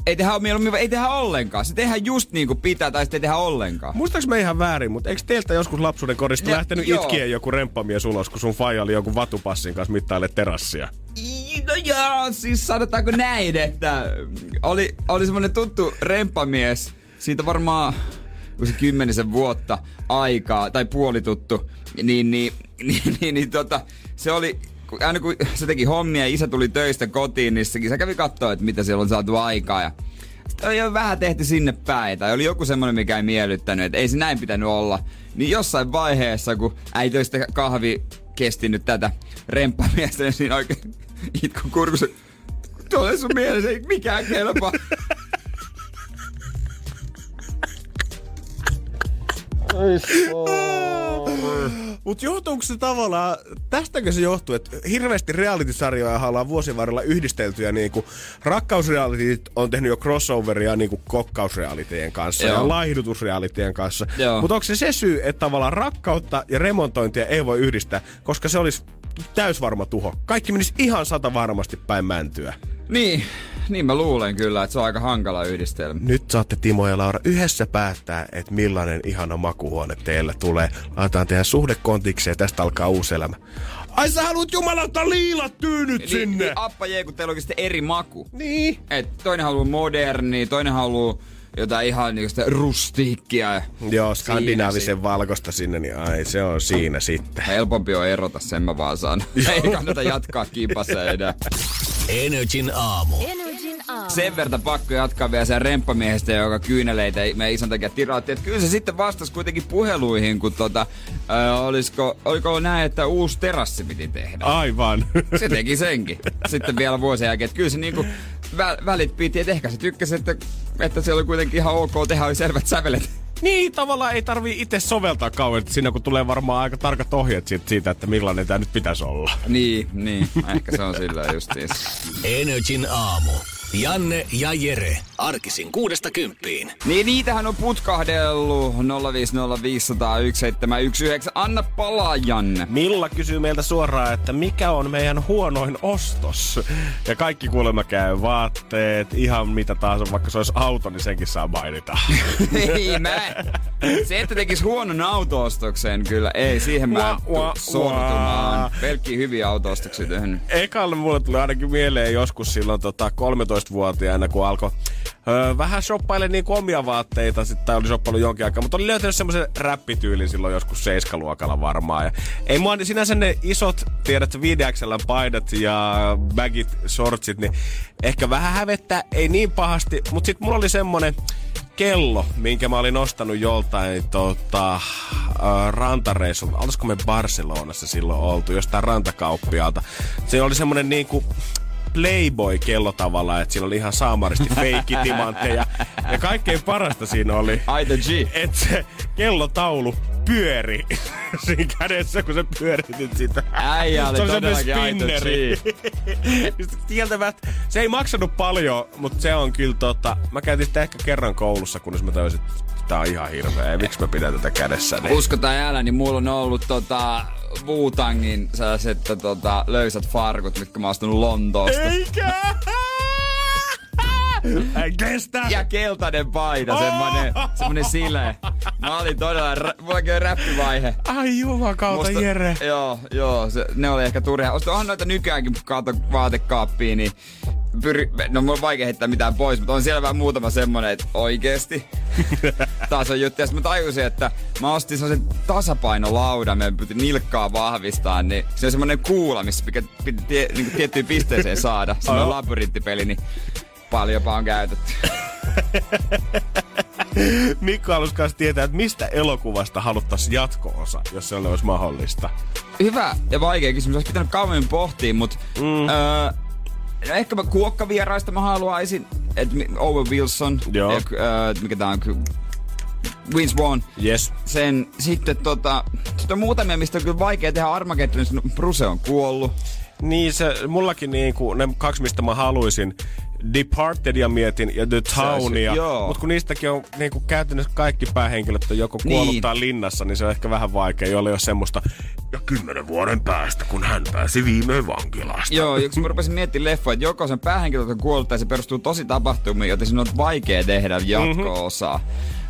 ei tehdä, mieluummin, ei tehdä ollenkaan. Se tehdään just niin kuin pitää tai sitten ei tehdä ollenkaan. Muistaaks me ihan väärin, mutta eikö teiltä joskus lapsuuden korista Ja- lähtenyt joo. itkien joku remppamies ulos, kun sun faija oli joku vatupassin kanssa mittaille terassia? No joo, siis sanotaanko näin, että oli, oli semmonen tuttu remppamies, siitä varmaan kymmenisen vuotta aikaa, tai puolituttu, niin, niin, [LAUGHS] niin, niin, niin tota, se oli, aina kun se teki hommia ja isä tuli töistä kotiin, niin se, kävi katsoa, että mitä siellä on saatu aikaa ja oli jo vähän tehty sinne päin, tai oli joku semmoinen, mikä ei miellyttänyt, että ei se näin pitänyt olla. Niin jossain vaiheessa, kun äiti sitä kahvi kestinyt tätä remppamiestä, niin oikein itku kurkussa. Tuolle sun mielessä ei mikään kelpaa. Mutta johtuuko se tavallaan, tästäkö se johtuu, että hirveästi reality-sarjoja ollaan vuosien varrella yhdistelty ja niinku rakkausrealitit on tehnyt jo crossoveria niinku kokkausrealitien kanssa Joo. ja laihdutusrealitien kanssa. Mutta onko se se syy, että tavallaan rakkautta ja remontointia ei voi yhdistää, koska se olisi täysvarma tuho. Kaikki menisi ihan sata varmasti päin mäntyä. Niin, niin mä luulen kyllä, että se on aika hankala yhdistelmä. Nyt saatte Timo ja Laura yhdessä päättää, että millainen ihana makuhuone teille tulee. Laitetaan teidän suhde kontikseen ja tästä alkaa uusi elämä. Ai sä haluat jumalauta liilat tyynyt sinne! Niin, appa jee, kun teillä on sitten eri maku. Niin. Et toinen haluaa moderni, toinen haluaa jotain ihan niinku sitä rustiikkia. Joo, Siinä skandinaavisen valkosta sinne, niin ai se on siinä sitten. Helpompi on erota, sen mä vaan sanon. Ei kannata jatkaa kimpassa enää. Energin aamu. Sen verran pakko jatkaa vielä sen remppamiehestä, joka kyyneleitä meidän ison takia tirautti. Että kyllä se sitten vastasi kuitenkin puheluihin, kun tota, ö, olisiko, oliko näin, että uusi terassi piti tehdä. Aivan. [LAUGHS] Se teki senkin. Sitten vielä vuosien jälkeen. Että kyllä se niinku vä- välit piti, että ehkä se tykkäsi, että, että se oli kuitenkin ihan ok tehdä, oli selvät sävelet. niin, tavallaan ei tarvii itse soveltaa kauan, että siinä kun tulee varmaan aika tarkat ohjeet siitä, siitä että millainen tämä nyt pitäisi olla. Niin, niin. Ehkä se on sillä justiinsa. Energin aamu. Janne ja Jere. Arkisin kuudesta kymppiin. Niin niitähän on putkahdellut 050501719. Anna palaa, Janne. Milla kysyy meiltä suoraan, että mikä on meidän huonoin ostos? Ja kaikki kuulemma käy vaatteet, ihan mitä taas on, vaikka se olisi auto, niin senkin saa mainita. [LAUGHS] Ei mä. Se, että tekis huonon autoostoksen, kyllä ei. Siihen mä en sortumaan. Pelkkiä hyviä autoostoksia tehnyt. Ekalle mulle tuli ainakin mieleen joskus silloin tota 13-vuotiaana, kun alkoi öö, vähän shoppaile niinku omia vaatteita, sitten oli shoppailu jonkin aikaa, mutta oli löytänyt semmoisen räppityylin silloin joskus seiskaluokalla varmaan. Ja ei mua sinänsä ne isot, tiedät, 5XL paidat ja bagit, shortsit, niin ehkä vähän hävettää, ei niin pahasti, mutta sitten mulla oli semmonen kello, minkä mä olin ostanut joltain tota, äh, rantareissulta. Olisiko me Barcelonassa silloin oltu, jostain rantakauppialta. Se oli semmonen niinku Playboy-kello tavallaan, että siinä oli ihan saamaristi [LAUGHS] feikkitimantteja. Ja kaikkein parasta siinä oli, G. että se kellotaulu pyöri [LAUGHS] siinä kädessä, kun sä pyöritit sitä. Äijä oli se oli todellakin spinneri. [LAUGHS] Kieltävät, se ei maksanut paljon, mutta se on kyllä tota, mä käytin sitä ehkä kerran koulussa, kunnes mä tajusin, että tää on ihan hirveä. Miksi mä pidän tätä kädessä? Niin. Usko tai älä, niin mulla on ollut tota Wu-Tangin sellaiset tota, löysät farkut, mitkä mä oon ostanut Lontoosta. Eikä! Kestä! Ja keltainen paita, semmonen, semmonen sile. Mä olin todella, mullakin oli räppivaihe. Ai jumakauta, Musta- Jere. Joo, joo, se, ne oli ehkä turhia. Osta onhan noita nykyäänkin kato vaatekaappiin, niin pyri, no mulla on vaikea heittää mitään pois, mutta on siellä vähän muutama semmonen, että oikeesti. [LAUGHS] Taas on juttu. Ja mä tajusin, että mä ostin sellaisen tasapainolaudan, meidän piti nilkkaa vahvistaa, niin se on semmonen kuula, missä piti, tie, niin tiettyyn pisteeseen saada. Semmoinen Joo. labyrinttipeli, niin paljonpa on käytetty. [LAUGHS] Mikko halusi tietää, että mistä elokuvasta haluttaisiin jatko-osa, jos se olisi mahdollista. Hyvä ja vaikea kysymys. Olisi pitänyt kauemmin pohtia, mutta mm. öö, no ehkä mä kuokkavieraista mä haluaisin, että Owen Wilson, Joo. Ja, öö, mikä tää on, Vince Vaughn, Yes. sen sitten tota, sit on muutamia, mistä on kyllä vaikea tehdä Armageddonissa. No, Bruce on kuollut. Niin se, mullakin niinku, ne kaksi, mistä mä haluaisin, Departedia mietin ja The Townia, mutta kun niistäkin on niinku käytännössä kaikki päähenkilöt on joko kuollut Niin. tai linnassa, niin se on ehkä vähän vaikea, jolla ei ole semmoista, ja kymmenen vuoden päästä, kun hän pääsi viime vankilasta. Joo, ja kun mä rupesin miettimään leffoa, että joko sen päähenkilöt on kuollut tai se perustuu tosi tapahtumiin, joten siinä on vaikea tehdä jatko-osaa.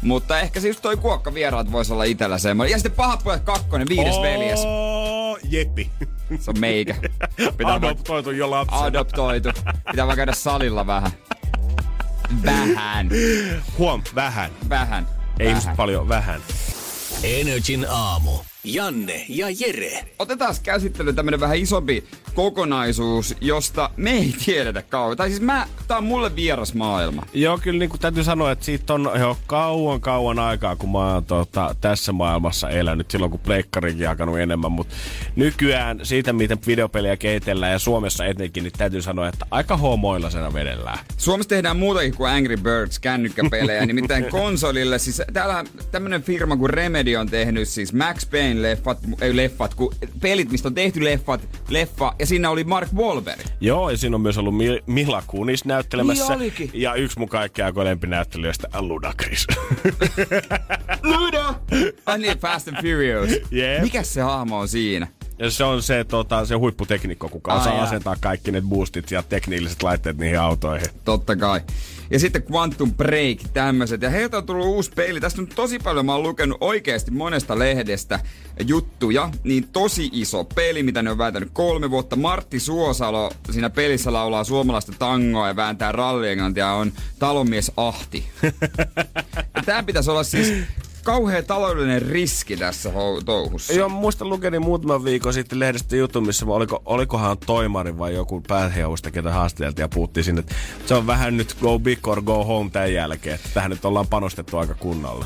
Mutta ehkä se just toi kuokkavieraat voisi olla itellä semmoinen. Ja sitten Pahat pojat kakkonen, viides Oo, veljes. Jeppi. Se on meikä. [LAUGHS] Pitää Adoptoitu jo lapsena. adoptoitu. Pitää vaan käydä salilla vähän. Vähän. Huom, vähän. Vähän. Ei vähän. just paljon, vähän. Energin aamu. Janne ja Jere. Otetaan käsittelyyn tämmönen vähän isompi kokonaisuus, josta me ei tiedetä kauan. Tai siis mä, tää on mulle vieras maailma. Joo, kyllä niin kuin täytyy sanoa, että siitä on jo kauan kauan aikaa, kun mä oon tota, tässä maailmassa elänyt, silloin kun pleikkarikin jakanut enemmän, mutta nykyään siitä, miten videopeliä kehitellään ja Suomessa etenkin, niin täytyy sanoa, että aika homoillasena vedellään. Suomessa tehdään muutakin kuin Angry Birds kännykkäpelejä, nimittäin konsolille. Siis täällä tämmönen firma kuin Remedy on tehnyt siis Max Payne Wayne-leffat, ei leffat, kun pelit, mistä on tehty leffat, leffa, ja siinä oli Mark Wahlberg. Joo, ja siinä on myös ollut Mi- Mila Kunis näyttelemässä. Niin. Ja yksi mun kaikki aikojen lempinäyttelijöistä, Ludacris. [LAUGHS] Luda! Ai niin, Fast and Furious. Jep. Mikä se hahmo on siinä? ja se on se, tota, se huipputeknikko, kuka Ai osaa jaa. asentaa kaikki ne boostit ja tekniilliset laitteet niihin autoihin. Totta kai. Ja sitten Quantum Break, tämmöiset. Ja heiltä on tullut uusi peili. Tästä on tosi paljon, mä oon lukenut oikeasti monesta lehdestä juttuja. Niin tosi iso peli, mitä ne on vääntänyt kolme vuotta. Martti Suosalo siinä pelissä laulaa suomalaista tangoa ja vääntää rallienglantia on talonmies Ahti. [LAUGHS] tää pitäisi olla siis kauhea taloudellinen riski tässä hou- touhussa. Joo, mä muistan lukeni muutaman viikon sitten lehdestä jutun, missä oliko, olikohan toimari vai joku pääheusta, ketä haasteltiin ja puhuttiin sinne, että se on vähän nyt go big or go home tämän jälkeen, että tähän nyt ollaan panostettu aika kunnolla.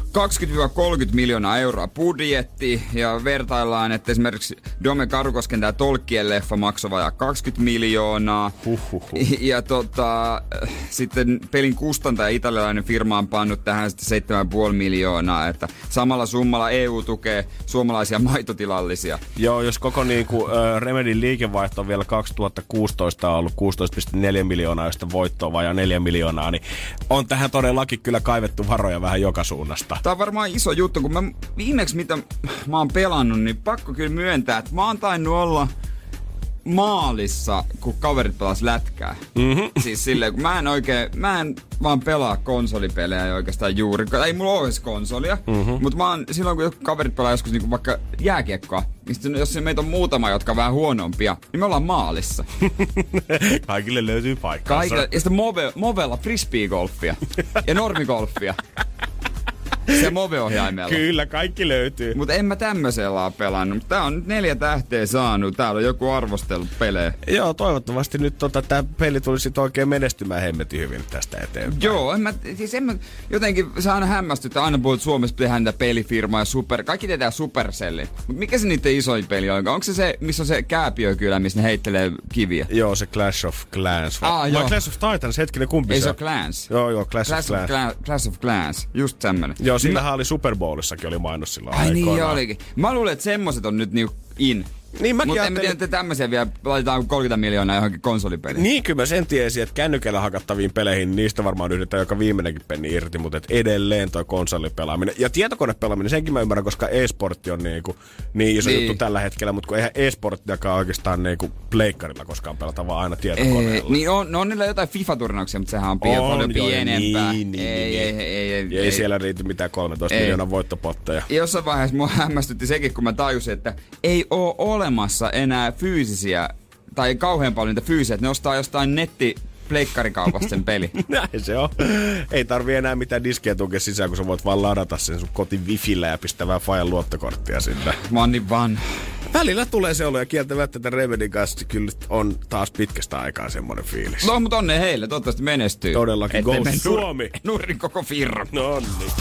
20-30 miljoonaa euroa budjetti ja vertaillaan, että esimerkiksi Dome Karukosken tämä Tolkien leffa maksoi vajaa 20 miljoonaa. Huhhuhu. Ja tota, sitten pelin kustantaja italialainen firma on pannut tähän sitten 7,5 miljoonaa, että samalla summalla EU tukee suomalaisia maitotilallisia. Joo, jos koko niinku, ö, Remedin liikevaihto on vielä 2016 ollut 16,4 miljoonaa, josta voittoa vajaa 4 miljoonaa, niin on tähän todellakin kyllä kaivettu varoja vähän joka suunnasta. Tämä on varmaan iso juttu, kun mä viimeksi mitä mä oon pelannut, niin pakko kyllä myöntää, että mä oon tainnut olla maalissa, kun kaverit pelas lätkää. Mm-hmm. Siis silleen, kun mä en oikein, mä en vaan pelaa konsolipelejä oikeastaan juuri. Ei mulla ole edes konsolia, mm-hmm. mutta mä oon, silloin kun kaverit pelaa joskus niinku vaikka jääkiekkoa, niin sitten jos meitä on muutama, jotka on vähän huonompia, niin me ollaan maalissa. [LAUGHS] Kaikille löytyy paikka. Kaikilla, ja sitten move, Movella frisbeegolfia ja normigolfia. [LAUGHS] Se Move-ohjaimella. Kyllä, kaikki löytyy. Mutta en mä tämmöisellä ole pelannut. Tää on nyt neljä tähteä saanut. Täällä on joku arvostellut pelejä. Joo, toivottavasti nyt tota, tämä peli tulisi oikein menestymään hemmetin hyvin tästä eteenpäin. Joo, en mä, siis en mä, jotenkin se aina hämmästyttää. Aina puhut, Suomessa tehdään niitä pelifirmaa ja super, kaikki tietää Supercellin. Mutta mikä se niiden isoin peli on? Onko se se, missä on se kääpiökylä, missä ne heittelee kiviä? Joo, se Clash of Clans. Vai, Aa, vai joo. Clash of Titans, hetkinen, kumpi Ei se on? Clans. Joo, joo, Clash, Clash of Clans. Cla- Clash of Clans, just tämmönen. Joo, sillähän oli Super Bowlissakin oli mainos silloin Ai niin aikoinaan. olikin. Mä luulen, että semmoset on nyt niinku in. Niin mäkin Mutta en ajattelin- tiedä, että tämmöisiä vielä laitetaan 30 miljoonaa johonkin konsolipeliin. Niin, kyllä mä sen tiesin, että kännykällä hakattaviin peleihin, niin niistä varmaan yritetään joka viimeinenkin penni irti, mutta et edelleen toi konsolipelaaminen. Ja tietokonepelaaminen, senkin mä ymmärrän, koska e-sportti on niinku, niin iso Niin. niin. juttu tällä hetkellä, mutta kun eihän e-sporttiakaan oikeastaan niinku pleikkarilla koskaan pelata, vaan aina Ei, tietokoneella. niin on, no on niillä jotain FIFA-turnauksia, mutta sehän on, On, paljon joo, pienempää. Niin, niin, ei, niin, ei, niin. ei, ei, ei, ei, siellä riitä mitään 13 Ei. miljoonan voittopotteja. Jossain vaiheessa mua [LAUGHS] hämmästytti sekin, kun mä tajusin, että ei oo olemassa enää fyysisiä, tai kauhean paljon niitä fyysisiä, että ne ostaa jostain netti pleikkarikaupasta sen peli. [LAUGHS] Näin se on. Ei tarvi enää mitään diskejä tukea sisään, kun sä voit vaan ladata sen sun kotin wifillä ja pistää vähän Fajan luottokorttia sinne. Mä oon niin vanha. Välillä tulee se olo ja kieltämättä tämän Remedin kanssa kyllä on taas pitkästä aikaa semmoinen fiilis. No, mutta onne heille, toivottavasti menestyy. Todellakin, go Suomi! [LAUGHS] Nurin koko firma. No niin.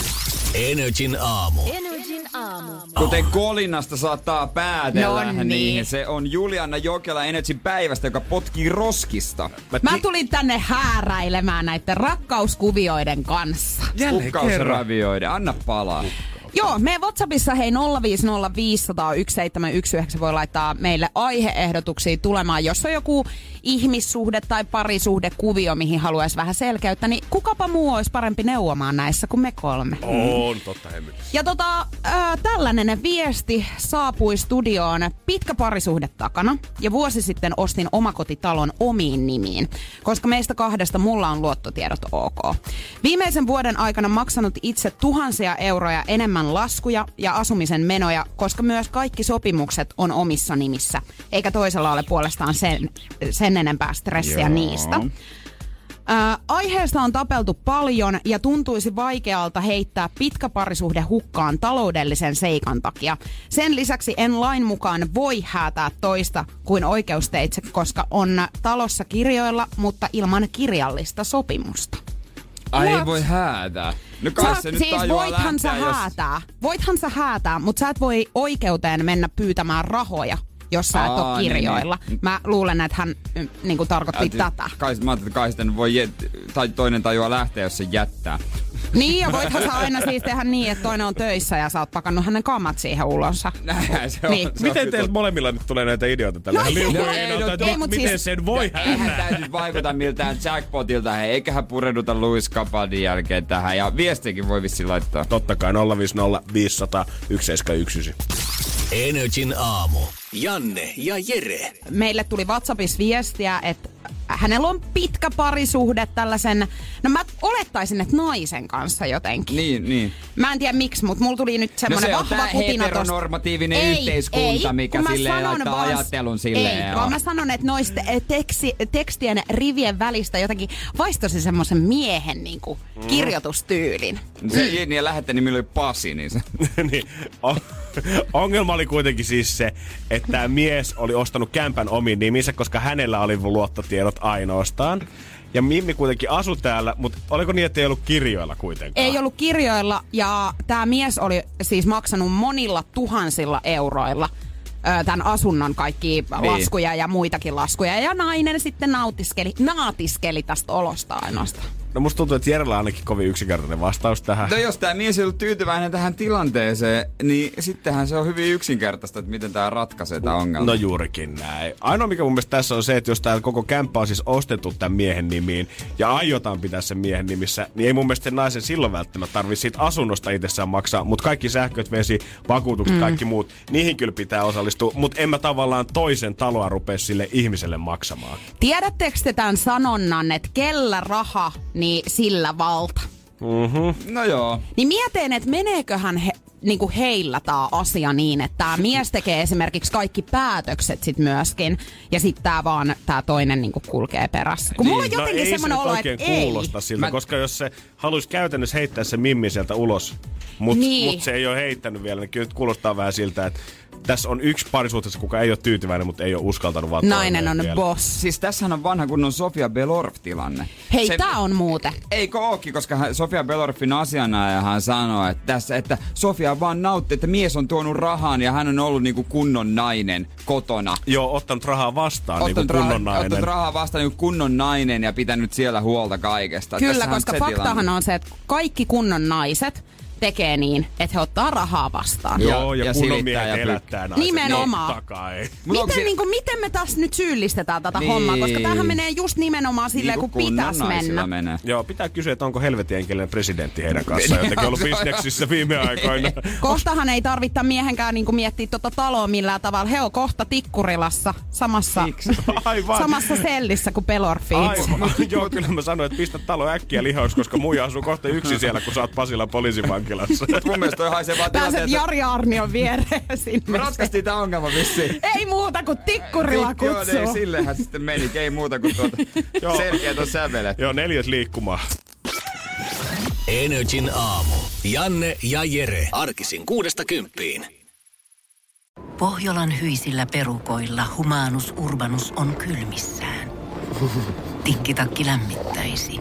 Energin aamu. Energin aamu. Kuten kolinasta saattaa päätellä, No niin. niin. se on Juliana Jokela Energy päivästä, joka potkii roskista. Mä tulin tänne hääräilemään näiden rakkauskuvioiden kanssa. Jälleen kerran. Anna palaa. Joo, meidän WhatsAppissa hei 050501719 voi laittaa meille aiheehdotuksia tulemaan. Jos on joku ihmissuhde tai parisuhdekuvio, mihin haluaisi vähän selkeyttä, niin kukapa muu olisi parempi neuvomaan näissä kuin me kolme. On, totta hemmet. Ja tota, ää, tällainen viesti saapui studioon pitkä parisuhde takana. Ja vuosi sitten ostin omakotitalon omiin nimiin, koska meistä kahdesta mulla on luottotiedot ok. Viimeisen vuoden aikana maksanut itse tuhansia euroja enemmän laskuja ja asumisen menoja, koska myös kaikki sopimukset on omissa nimissä. Eikä toisella ole puolestaan sen, sen enempää stressiä Joo. niistä. Ää, aiheesta on tapeltu paljon ja tuntuisi vaikealta heittää pitkä parisuhde hukkaan taloudellisen seikan takia. Sen lisäksi en lain mukaan voi häätää toista kuin oikeusteitse, koska on talossa kirjoilla, mutta ilman kirjallista sopimusta. Ai ei voi häätää. No kai Sä, se nyt siis voithan sä jos... häätää, voithan sä häätää, mutta sä et voi oikeuteen mennä pyytämään rahoja, jos sä et Aa, ole niin, kirjoilla. niin. Mä luulen, että hän mm, niin kuin tarkoitti Ajattelin- tätä. Kai, mä ajattelin, että kai sitten voi, jet, tai toinen tajuaa lähteä, jos se jättää. Niin, ja voithan sä aina siis tehdä niin, että toinen on töissä ja sä oot pakannut hänen kamat siihen ulos. Näinhän se on. Niin. Se on Miten teiltä molemmilla nyt tulee näitä ideoita tällä? No, Liukuin, no, ei, no, että ei, mut miten siis- sen voi Eihän tää nyt vaikuta miltään jackpotilta. Hei, eiköhän pureuduta Louis Capaldin jälkeen tähän. Ja viestiäkin voi vissi laittaa. Totta kai 050 500 1719. Energin aamu. Janne ja Jere. Meille tuli WhatsAppissa viestiä, että hänellä on pitkä parisuhde tällaisen, no mä olettaisin, että naisen kanssa jotenkin. Niin, niin. Mä en tiedä miksi, mutta mulla tuli nyt semmoinen se on vahva kutina tosta. heteronormatiivinen Ei, yhteiskunta, ei, mikä sanon laittaa vaan- ajattelun silleen, Ei, joo. vaan mä sanon, että noista eh, teksti, tekstien rivien välistä jotenkin vaistosi semmoisen miehen niin kuin, Mm. kirjoitustyylin. Se, niin, ja lähette nimellä oli Pasi, niin se... [LAUGHS] niin, ongelma oli kuitenkin siis se, että tämä mies oli ostanut kämpän omiin nimissä, koska hänellä oli luottotiedot ainoastaan. Ja Mimmi kuitenkin asui täällä, mutta oliko niin, että ei ollut kirjoilla kuitenkaan? Ei ollut kirjoilla ja tämä mies oli siis maksanut monilla tuhansilla euroilla tämän asunnon kaikki Niin. laskuja ja muitakin laskuja. Ja nainen sitten nautiskeli, naatiskeli tästä olosta ainoastaan. No musta tuntuu, että Jerellä on ainakin kovin yksinkertainen vastaus tähän. No jos tämä mies ei ollut tyytyväinen tähän tilanteeseen, niin sittenhän se on hyvin yksinkertaista, että miten tämä ratkaisee tämä ongelma. No juurikin näin. Ainoa mikä mun mielestä tässä on se, että jos tämä koko kämppä on siis ostettu tämän miehen nimiin ja aiotaan pitää sen miehen nimissä, niin ei mun mielestä sen naisen silloin välttämättä tarvitse siitä asunnosta itsessään maksaa. Mutta kaikki sähköt, vesi, vakuutukset, mm. kaikki muut, niihin kyllä pitää osallistua. Mutta en mä tavallaan toisen taloa rupea sille ihmiselle maksamaan. Tiedättekö te tämän sanonnan, että kellä raha, niin sillä valta? no joo. Niin mietin, että meneeköhän he, niin kuin heillä tämä asia niin, että tämä mies tekee esimerkiksi kaikki päätökset sit myöskin, ja sitten tämä vaan tämä toinen niin kuin kulkee perässä. Kun mulla on Niin. jotenkin no ei semmoinen olo, että ei. kuulosta siltä, Mä- Mä... koska jos se haluaisi käytännössä heittää se Mimmi sieltä ulos, mutta Niin. mut se ei ole heittänyt vielä, niin kyllä nyt kuulostaa vähän siltä, että tässä on yksi parisuhteessa, kuka ei ole tyytyväinen, mutta ei ole uskaltanut vaan Nainen on vielä. boss. Siis tässähän on vanha kunnon Sofia Belorf-tilanne. Hei, Se- tää on muuten. Eikö ookin, koska hän, Sofia Belorfin asianajajahan sanoi, että, tässä, että Sofia vaan nautti, että mies on tuonut rahan ja hän on ollut niinku kunnon nainen kotona. Joo, ottanut rahaa vastaan niin kuin Ottanut, rahaa, kunnon nainen. ottanut rahaa vastaan niin kunnon nainen ja pitänyt siellä huolta kaikesta. Kyllä, Tässähän koska faktahan tilanne. on se, että kaikki kunnon naiset tekee niin, että he ottaa rahaa vastaan. Joo. Ja, ja kunnon miehet elättää naiset. Nimenomaan. Onko Miten, se- niin kuin, miten me taas nyt syyllistetään tätä Niin. hommaa? Koska tämähän menee just nimenomaan silleen, Niin kun pitäisi naisilla mennä. menee. Joo, pitää kysyä, että onko helvetin enkelinen presidentti heidän kanssaan, [LAUGHS] jotenkin ollut bisneksissä viime aikoina. Kohtahan ei tarvitse miehenkään niin kuin miettiä tuota taloa millään tavalla. He on kohta tikkurilassa samassa, [LAUGHS] Aivan. samassa sellissä kuin Pelorfi. Aivan. Joo, kyllä mä sanoin, että pistä talo äkkiä lihaus, koska muija asuu kohta yksin siellä, kun sä oot Pasilan poliisivankilassa. Mut mun mielestä toi haisee vaan Pääset Jari Arnion viereen Me sinne. ratkaistiin tää ongelma vissiin. Ei muuta kuin tikkurilla Joo, ei, kutsuu. sillehän sitten meni, ei muuta kuin tuota [LAUGHS] Joo. selkeät on sävelet. Joo, neljäs liikkuma. Energin aamu. Janne ja Jere. Arkisin kuudesta kymppiin. Pohjolan hyisillä perukoilla humanus urbanus on kylmissään. Tikkitakki lämmittäisi.